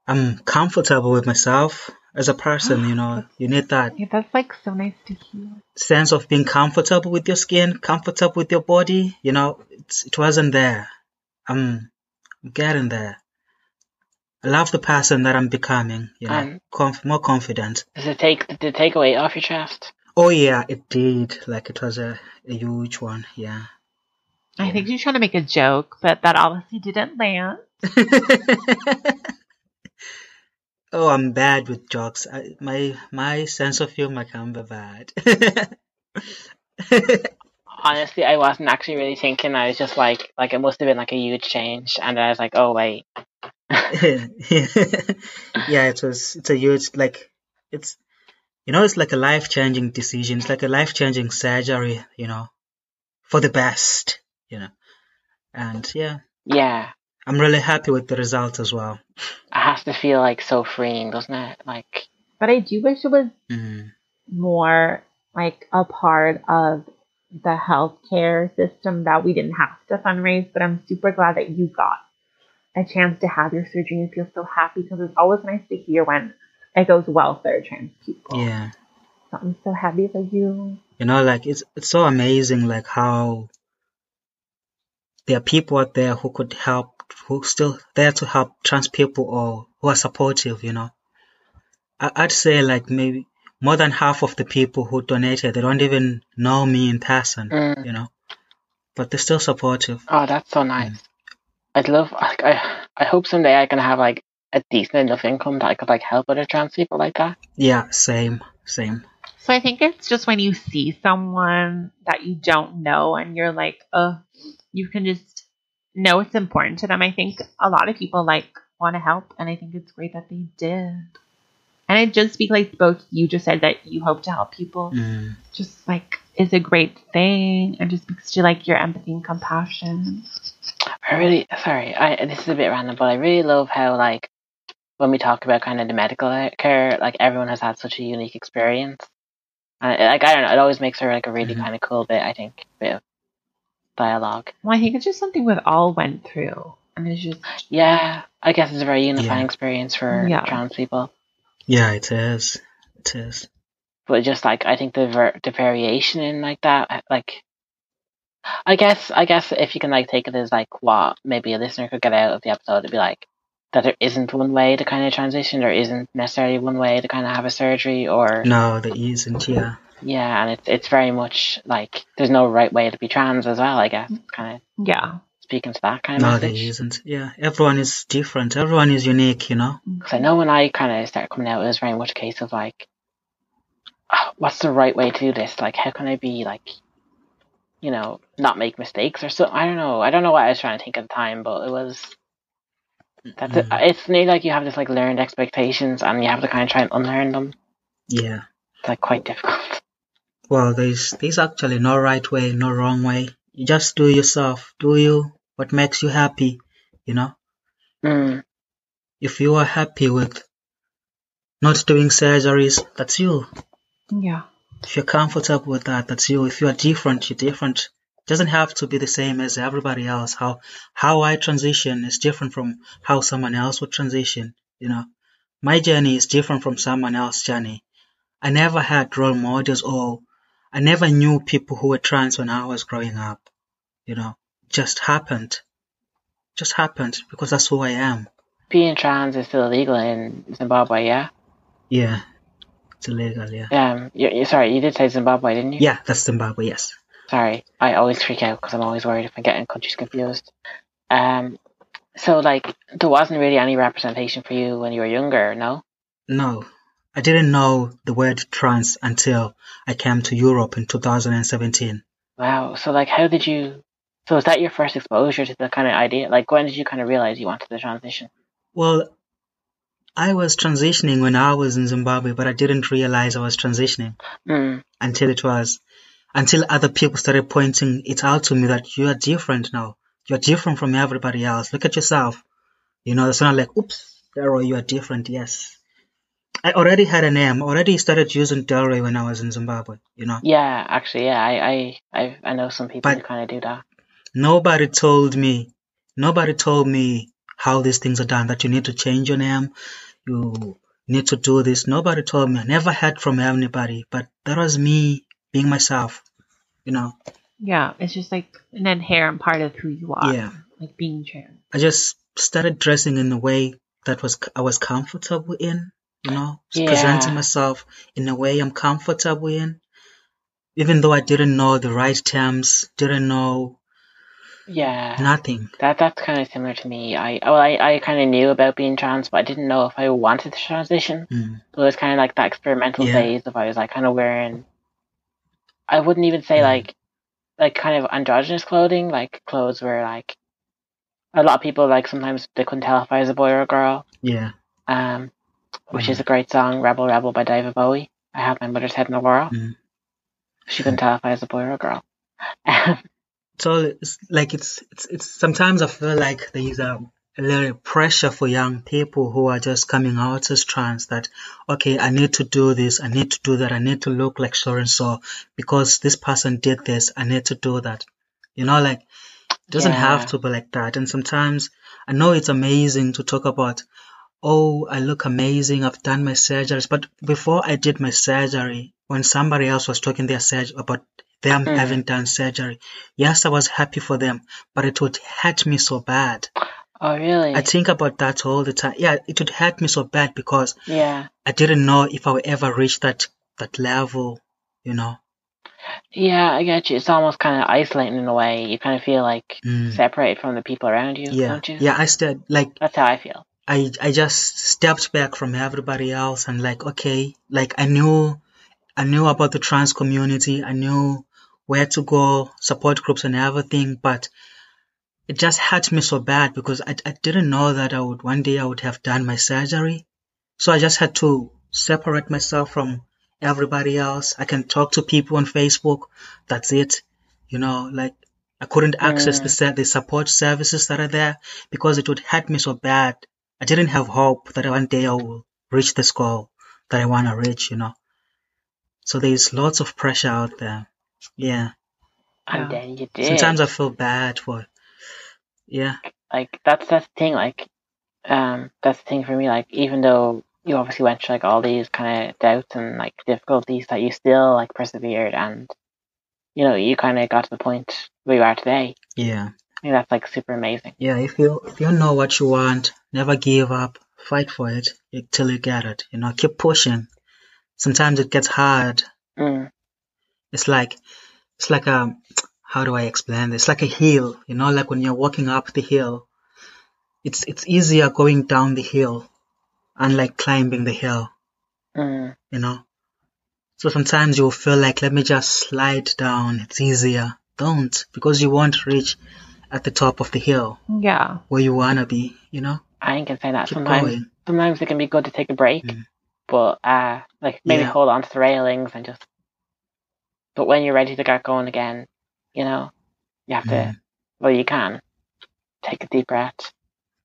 I'm comfortable with myself as a person, you know. You need that Yeah, that's like so nice to hear. sense of being comfortable with your skin, comfortable with your body, you know. It's, it wasn't there. I'm getting there. I love the person that I'm becoming, you know. Um, Conf- more confident. Does it take did it take weight off your chest? Oh yeah, it did. Like it was a, a huge one. Yeah. I think you're trying to make a joke, but that obviously didn't land. oh, I'm bad with jokes. I, my my sense of humor can be bad. Honestly, I wasn't actually really thinking. I was just like, like it must have been like a huge change, and I was like, oh wait, yeah, it was. It's a huge like it's you know it's like a life changing decision. It's like a life changing surgery. You know, for the best. You know, and yeah, Yeah. I'm really happy with the result as well. It has to feel like so freeing, doesn't it? Like, But I do wish it was Mm. more like a part of the healthcare system that we didn't have to fundraise. But I'm super glad that you got a chance to have your surgery and feel so happy because it's always nice to hear when it goes well for trans people. Yeah. So I'm so happy for you. You know, like it's it's so amazing, like how there are people out there who could help, who still there to help trans people or who are supportive. You know, I, I'd say like maybe more than half of the people who donated, they don't even know me in person. mm, You know, but they're still supportive. oh, that's so nice. I'd love, like, I, I hope someday I can have like a decent enough income that I could like help other trans people like that. Yeah, same, same. So I think it's just when you see someone that you don't know and you're like, oh, you can just know it's important to them. I think a lot of people like want to help, and I think it's great that they did. And it just speaks like both you just said that you hope to help people. Mm. Just like is a great thing, and just speaks to like your empathy and compassion. I really, sorry, I this is a bit random, but I really love how like when we talk about kind of the medical care, like everyone has had such a unique experience. And like I don't know, it always makes her like a really Mhm. kind of cool bit. I think bit of dialogue. Well, I think it's just something we all went through, and it's just Yeah, I guess it's a very unifying Yeah. experience for Yeah. trans people. Yeah, it is. It is. But just like I think the ver- the variation in like that, uh, like I guess I guess if you can like take it as like what maybe a listener could get out of the episode, it'd be like that there isn't one way to kind of transition, there isn't necessarily one way to kind of have a surgery, or No, there isn't. Yeah. Yeah, and it's it's very much like there's no right way to be trans as well. I guess kind of yeah. speaking to that kind of No, there message. isn't. Yeah, everyone is different. Everyone is unique. You know. Because I know when I kind of started coming out, it was very much a case of like, "Ah, what's the right way to do this? Like, how can I be like, you know, not make mistakes or so? I don't know. I don't know what I was trying to think at the time, but it was. That's it. Mm. It's nearly like you have this like learned expectations, and you have to kind of try and unlearn them. Yeah. It's like quite difficult. Well, there's there's actually no right way, no wrong way. You just do yourself. Do you what makes you happy? You know. Mm, If you are happy with not doing surgeries, that's you. Yeah. If you're comfortable with that, that's you. If you are different, you're different. It doesn't have to be the same as everybody else. How how I transition is different from how someone else would transition. You know, my journey is different from someone else's journey. I never had role models or I never knew people who were trans when I was growing up. You know, just happened. Just happened because that's who I am. being trans is still illegal in Zimbabwe, yeah. Yeah, it's illegal. Yeah. Um, you, you sorry, you did say Zimbabwe, didn't you? Yeah, that's Zimbabwe. Yes. Sorry, I always freak out because I'm always worried if I'm getting countries confused. Um, so like there wasn't really any representation for you when you were younger, no? No, I didn't know the word trans until I came to Europe in 2017. Wow. So like, how did you? So was that your first exposure to the kind of idea? Like, when did you kind of realize you wanted the transition? Well, I was transitioning when I was in Zimbabwe, but I didn't realize I was transitioning Mm, until it was, until other people started pointing it out to me that you are different now. You're different from everybody else. Look at yourself. You know, it's not like, oops, Delroy, you are different. Yes. I already had a name. Already started using Delroy when I was in Zimbabwe, you know. yeah, actually, yeah, I I I, I know some people But- who kind of do that. Nobody told me, nobody told me how these things are done, that you need to change your name, you need to do this. Nobody told me. I never heard from anybody, but that was me being myself, you know. Yeah. It's just like an inherent part of who you are. Yeah. Like being trans. I just started dressing in a way that was I was comfortable in, you know, Yeah. presenting myself in a way I'm comfortable in. Even though I didn't know the right terms, didn't know Yeah. nothing. That that's kind of similar to me. I well, I, I kind of knew about being trans, but I didn't know if I wanted to transition. Mm. So it was kind of like that experimental Yeah. phase of I was like kind of wearing. I wouldn't even say Mm. like, like kind of androgynous clothing, like clothes where like, a lot of people like sometimes they couldn't tell if I was a boy or a girl. Yeah. Um, which Mm. is a great song, Rebel Rebel by David Bowie. I have my mother's head in a whirl. Mm. She couldn't tell if I was a boy or a girl. So it's like it's it's it's sometimes I feel like there is a, a little pressure for young people who are just coming out as trans that okay I need to do this I need to do that I need to look like so and so because this person did this I need to do that you know like it doesn't Yeah. have to be like that and sometimes I know it's amazing to talk about oh I look amazing I've done my surgeries but before I did my surgery when somebody else was talking their surgery about them Mhm. having done surgery Yes, I was happy for them, but it would hurt me so bad. oh, really? I think about that all the time. Yeah, it would hurt me so bad because yeah. I didn't know if I would ever reach that that level, you know. Yeah, I get you. It's almost kind of isolating in a way. You kind of feel like Mm. separated from the people around you, Yeah, don't you? yeah. I stayed like That's how I feel. I I just stepped back from everybody else and like okay, like I knew I knew about the trans community. I knew where to go, support groups and everything, but it just hurt me so bad because I, I didn't know that I would one day I would have done my surgery. So I just had to separate myself from everybody else. I can talk to people on Facebook. That's it. You know, like I couldn't access the mm. the support services that are there because it would hurt me so bad. I didn't have hope that one day I will reach this goal that I want to reach, you know. So there's lots of pressure out there. Yeah. And Yeah. then you did. Sometimes I feel bad for, yeah. like that's that's the thing like um that's the thing for me like even though you obviously went through like all these kind of doubts and like difficulties that you still like persevered and you know you kind of got to the point where you are today Yeah. Think that's like super amazing Yeah. If you, if you know what you want, never give up. Fight for it till you get it. You know, keep pushing. Sometimes it gets hard. mm. It's like, it's like a, how do I explain this? It's like a hill, you know, like when you're walking up the hill, it's, it's easier going down the hill unlike climbing the hill, Mm. you know. So sometimes you'll feel like, let me just slide down. It's easier. Don't, because you won't reach at the top of the hill Yeah. where you wanna be, you know. i can say that Keep sometimes going. sometimes it can be good to take a break Mm. but uh like maybe Yeah. hold on to the railings and just but when you're ready to get going again you know you have to Mm. well you can take a deep breath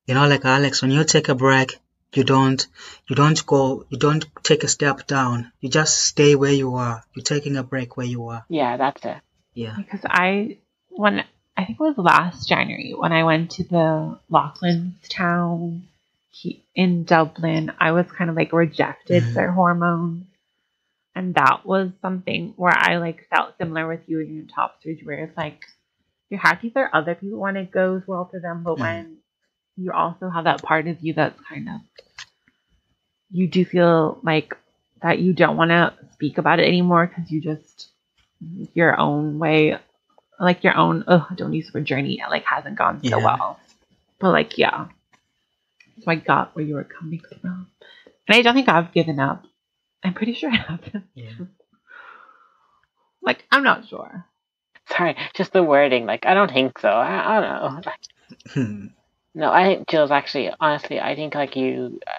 You know, like Alex, when you take a break, you don't, you don't go, you don't take a step down. You just stay where you are. You're taking a break where you are. yeah that's it Yeah. Because I, when I think it was last January when I went to the Loughlinstown he, in Dublin, I was kind of like rejected Mhm. their hormones, and that was something where I like felt similar with you in your top surgery, where it's like you're happy for other people when it goes well for them, but Mhm. when you also have that part of you that's kind of you do feel like that you don't want to speak about it anymore because you just your own way like your own oh don't use the word journey like hasn't gone so Yeah. well but like yeah so i got where you were coming from and i don't think i've given up i'm pretty sure i haven't Yeah. like i'm not sure Sorry, just the wording. Like, I don't think so. I, I don't know. Like, Hmm. no, I think Jill's actually, honestly, I think like you, uh,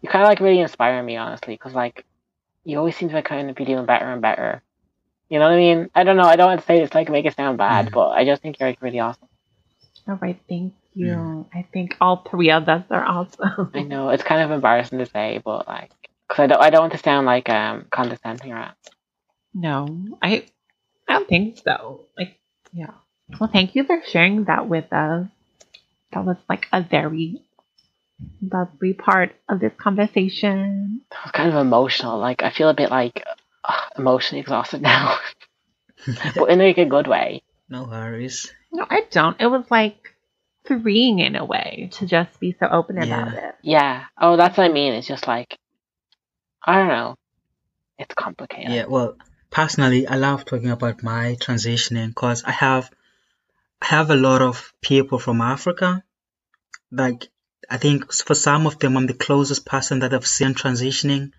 you kind of like really inspire me, honestly, because like you always seem to kind of be doing better and better. You know what I mean? I don't know. I don't want to say this like make it sound bad, Mm. but I just think you're like really awesome. all right thank you Mm. i think all three of us are awesome I know it's kind of embarrassing to say, but like, because I don't, I don't want to sound like um condescending or anything. no i i don't think so like yeah well thank you for sharing that with us that was like a very lovely part of this conversation It was kind of emotional. Like, I feel a bit like emotionally exhausted now, but in like a good way. no worries. No, I don't. It was like freeing in a way to just be so open about it. Yeah. Oh, that's what I mean. It's just like, I don't know. It's complicated. Yeah. Well, personally, I love talking about my transitioning because I have, I have a lot of people from Africa. Like, I think for some of them, I'm the closest person that I've seen transitioning.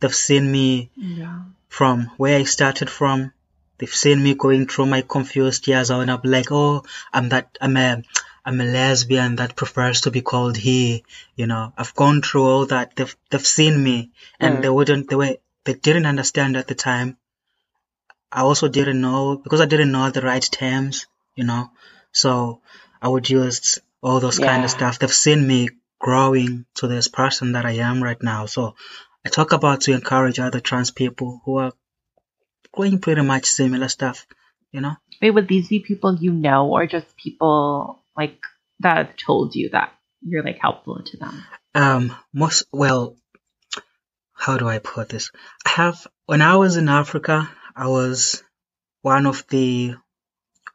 They've seen me Yeah. From where I started from. They've seen me going through my confused years and I'm like, oh, I'm that, I'm a, I'm a lesbian that prefers to be called he. You know, I've gone through all that. They've they've seen me, and Mm. they wouldn't. They were they didn't understand at the time. I also didn't know because I didn't know the right terms. You know, so I would use all those kind of stuff. They've seen me growing to this person that I am right now. So I talk about to encourage other trans people who are going pretty much similar stuff. You know. Wait, would these be people you know or just people like that have told you that you're like helpful to them? Um, most well, how do I put this? I have when I was in Africa, I was one of the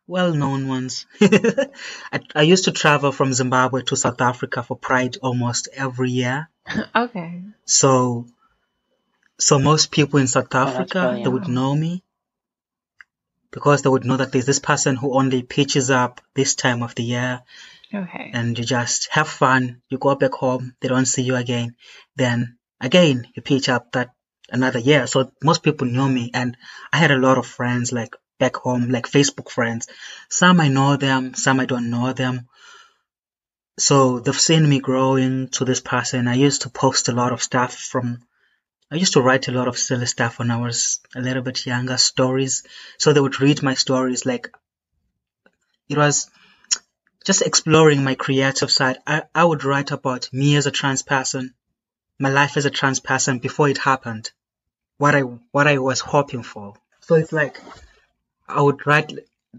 well-known ones. I, I used to travel from Zimbabwe to South Africa for Pride almost every year. okay. So, so most people in South oh, that's Africa they would know me because they would know that there's this person who only pitches up this time of the year Okay. and you just have fun. You go back home, they don't see you again. Then again, you pitch up that another year. So most people knew me, and I had a lot of friends like back home, like Facebook friends. Some I know them, some I don't know them. So they've seen me growing to this person. I used to post a lot of stuff from. I used to write a lot of silly stuff when I was a little bit younger, stories. So they would read my stories like it was just exploring my creative side. I, I would write about me as a trans person, my life as a trans person before it happened, what I what I was hoping for. So it's like I would write,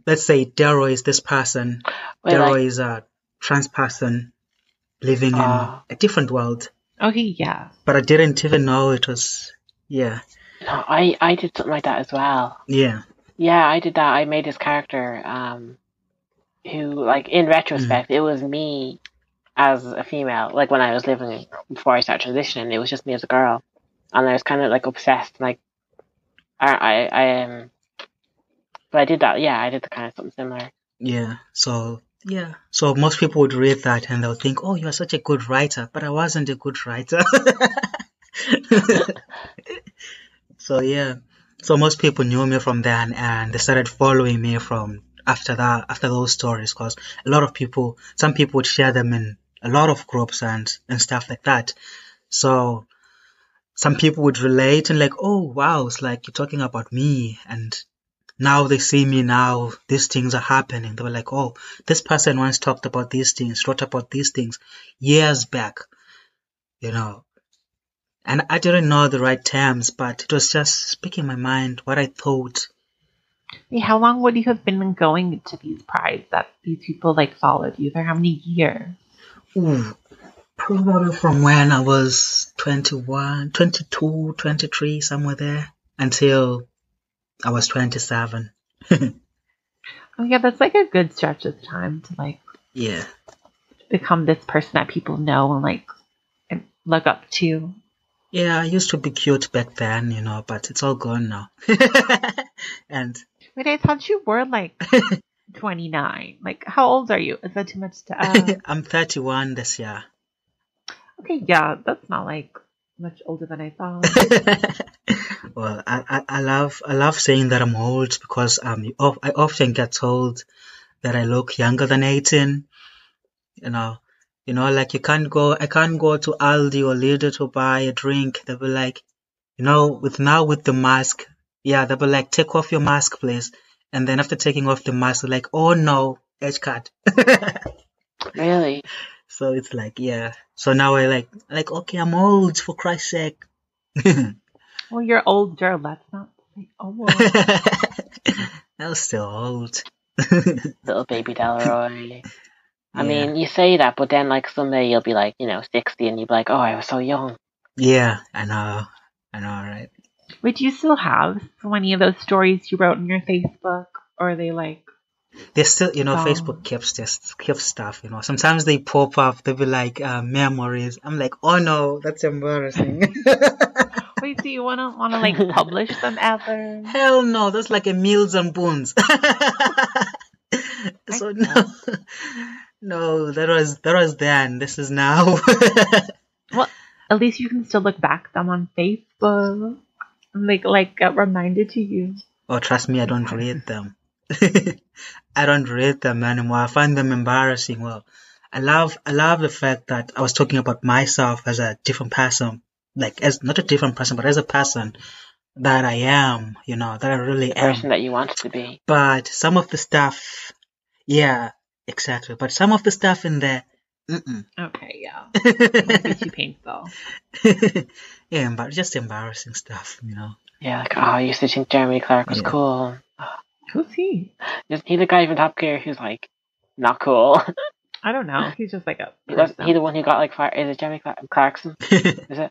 let's say Daryl is this person, Wait, Daryl like, is a trans person living Ah. in a different world, Okay, yeah. but I didn't even know it was. Yeah, no, I I did something like that as well. yeah, Yeah, I did that. I made this character, um, who, like, in retrospect, it was me as a female. Like when I was living before I started transitioning, it was just me as a girl, and I was kind of like obsessed. Like, I, I, I um, but I did that. Yeah, I did the kind of something similar. yeah. So yeah, so most people would read that and they'll think, "Oh, you're such a good writer," but I wasn't a good writer. so yeah, so most people knew me from then, and they started following me from after that, after those stories, because a lot of people, some people would share them in a lot of groups and and stuff like that. So some people would relate and like, oh wow, it's like you're talking about me, and now they see me now, these things are happening. They were like, oh, this person once talked about these things, wrote about these things years back, you know. And I didn't know the right terms, but it was just speaking my mind, what I thought. Wait, how long would you have been going to these prides that these people like followed you? For how many years? Ooh, probably from when I was 21, 22, 23, somewhere there, until I was 27. Oh yeah, that's like a good stretch of time to like Yeah. become this person that people know and like and look up to. Yeah, I used to be cute back then, you know, but it's all gone now. and Wait, I thought you were like 29. Like, how old are you? Is that too much to ask? I'm 31 this year. okay, yeah, that's not like much older than I thought. Well, I, I, I love I love saying that I'm old because um I often get told that I look younger than 18. You know, you know, like you can't go I can't go to Aldi or Lidl to buy a drink. They'll be like, you know, with now with the mask, yeah, they'll be like, take off your mask, please. And then after taking off the mask, they're like, oh no, edge cut. Really? so it's like, yeah. So now I like like okay, I'm old for Christ's sake. well, you're older. Let's not say old. I was still old. Little baby Delroy. I Yeah. mean, you say that, but then like someday you'll be like, you know, sixty, and you'll be like, oh, I was so young. Yeah, I know. I know, right? Wait, do you still have so many of those stories you wrote on your Facebook? Or are they like, They still, you know, Oh. Facebook keeps this keeps stuff. You know, sometimes they pop up. They'll be like uh, memories. I'm like, oh no, that's embarrassing. wait, do you want to want to like publish them ever? Hell no, that's like a Mills and Boons. so no, no, that was that was then. This is now. Well, at least you can still look back them on Facebook. And like like get reminded to you. oh, trust me, I don't read them. I don't read them anymore. I find them embarrassing. Well, I love I love the fact that I was talking about myself as a different person, like as not a different person, but as a person that I am. You know that I really The am. person that you wanted to be. But some of the stuff, yeah, exactly. But some of the stuff in there, mm-mm. Okay, yeah. Might be too painful. yeah, but just embarrassing stuff, you know. Yeah, like, oh, I used to think Jeremy Clark was Yeah. cool. Who's he? He's the guy from Top Gear who's like not cool? I don't know. He's just like a He was he the one who got like fired? Is it Jeremy Clarkson? Is it?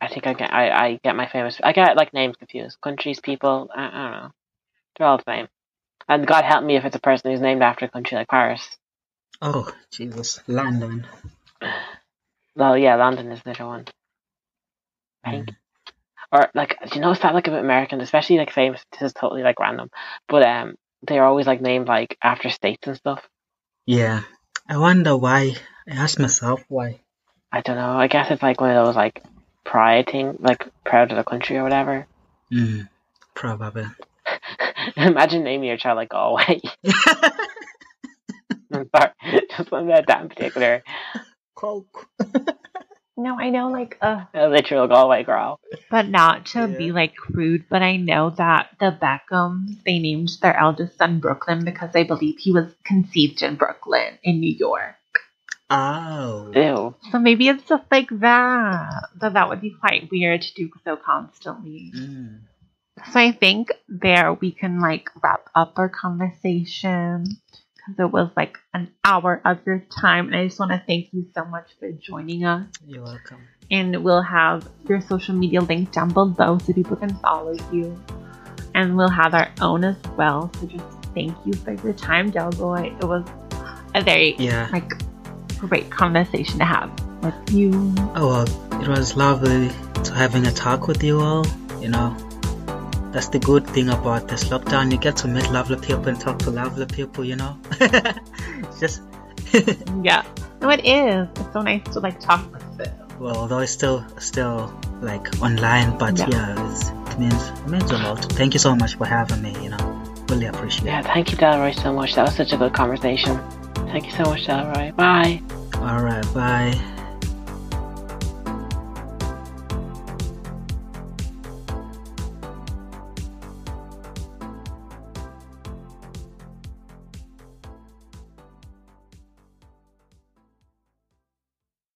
I think I get I, I get my famous I get like names confused. Countries, people, I, I don't know. They're all the same. And God help me if it's a person who's named after a country like Paris. oh, Jesus, London. Well, yeah, London is the other one. I think. Or like, do you notice that like a bit American, especially like famous? This is totally like random, but um, they're always like named like after states and stuff. Yeah, I wonder why. I ask myself why. I don't know. I guess it's like one of those like pride thing, like proud of the country or whatever. Mm, probably. Imagine naming your child like Galway. I'm sorry, just on that that in particular, Cork. no, I know, like, uh, a literal Galway girl. but not to be like crude, but I know that the Beckhams, they named their eldest son Brooklyn because I believe he was conceived in Brooklyn, in New York. Oh. Ew. So maybe it's just like that. But that would be quite weird to do so constantly. Mm. So I think there we can like wrap up our conversation because it was like an hour of your time. And I just want to thank you so much for joining us. You're welcome. And we'll have your social media link down below so people can follow you. And we'll have our own as well. So just thank you for your time, Delboy. It was a very Yeah. like great conversation to have with you. Oh well, it was lovely to having a talk with you all. You know, that's the good thing about this lockdown. You get to meet lovely people and talk to lovely people. You know, It's just Yeah. No, it is. It's so nice to like talk with them. well, although it's still still like online, but Yeah. yeah, it's, it means it means a lot. Thank you so much for having me. You know, really appreciate Yeah, it. thank you, Delroy, so much. That was such a good conversation. Thank you so much, Delroy. Bye. All right, bye.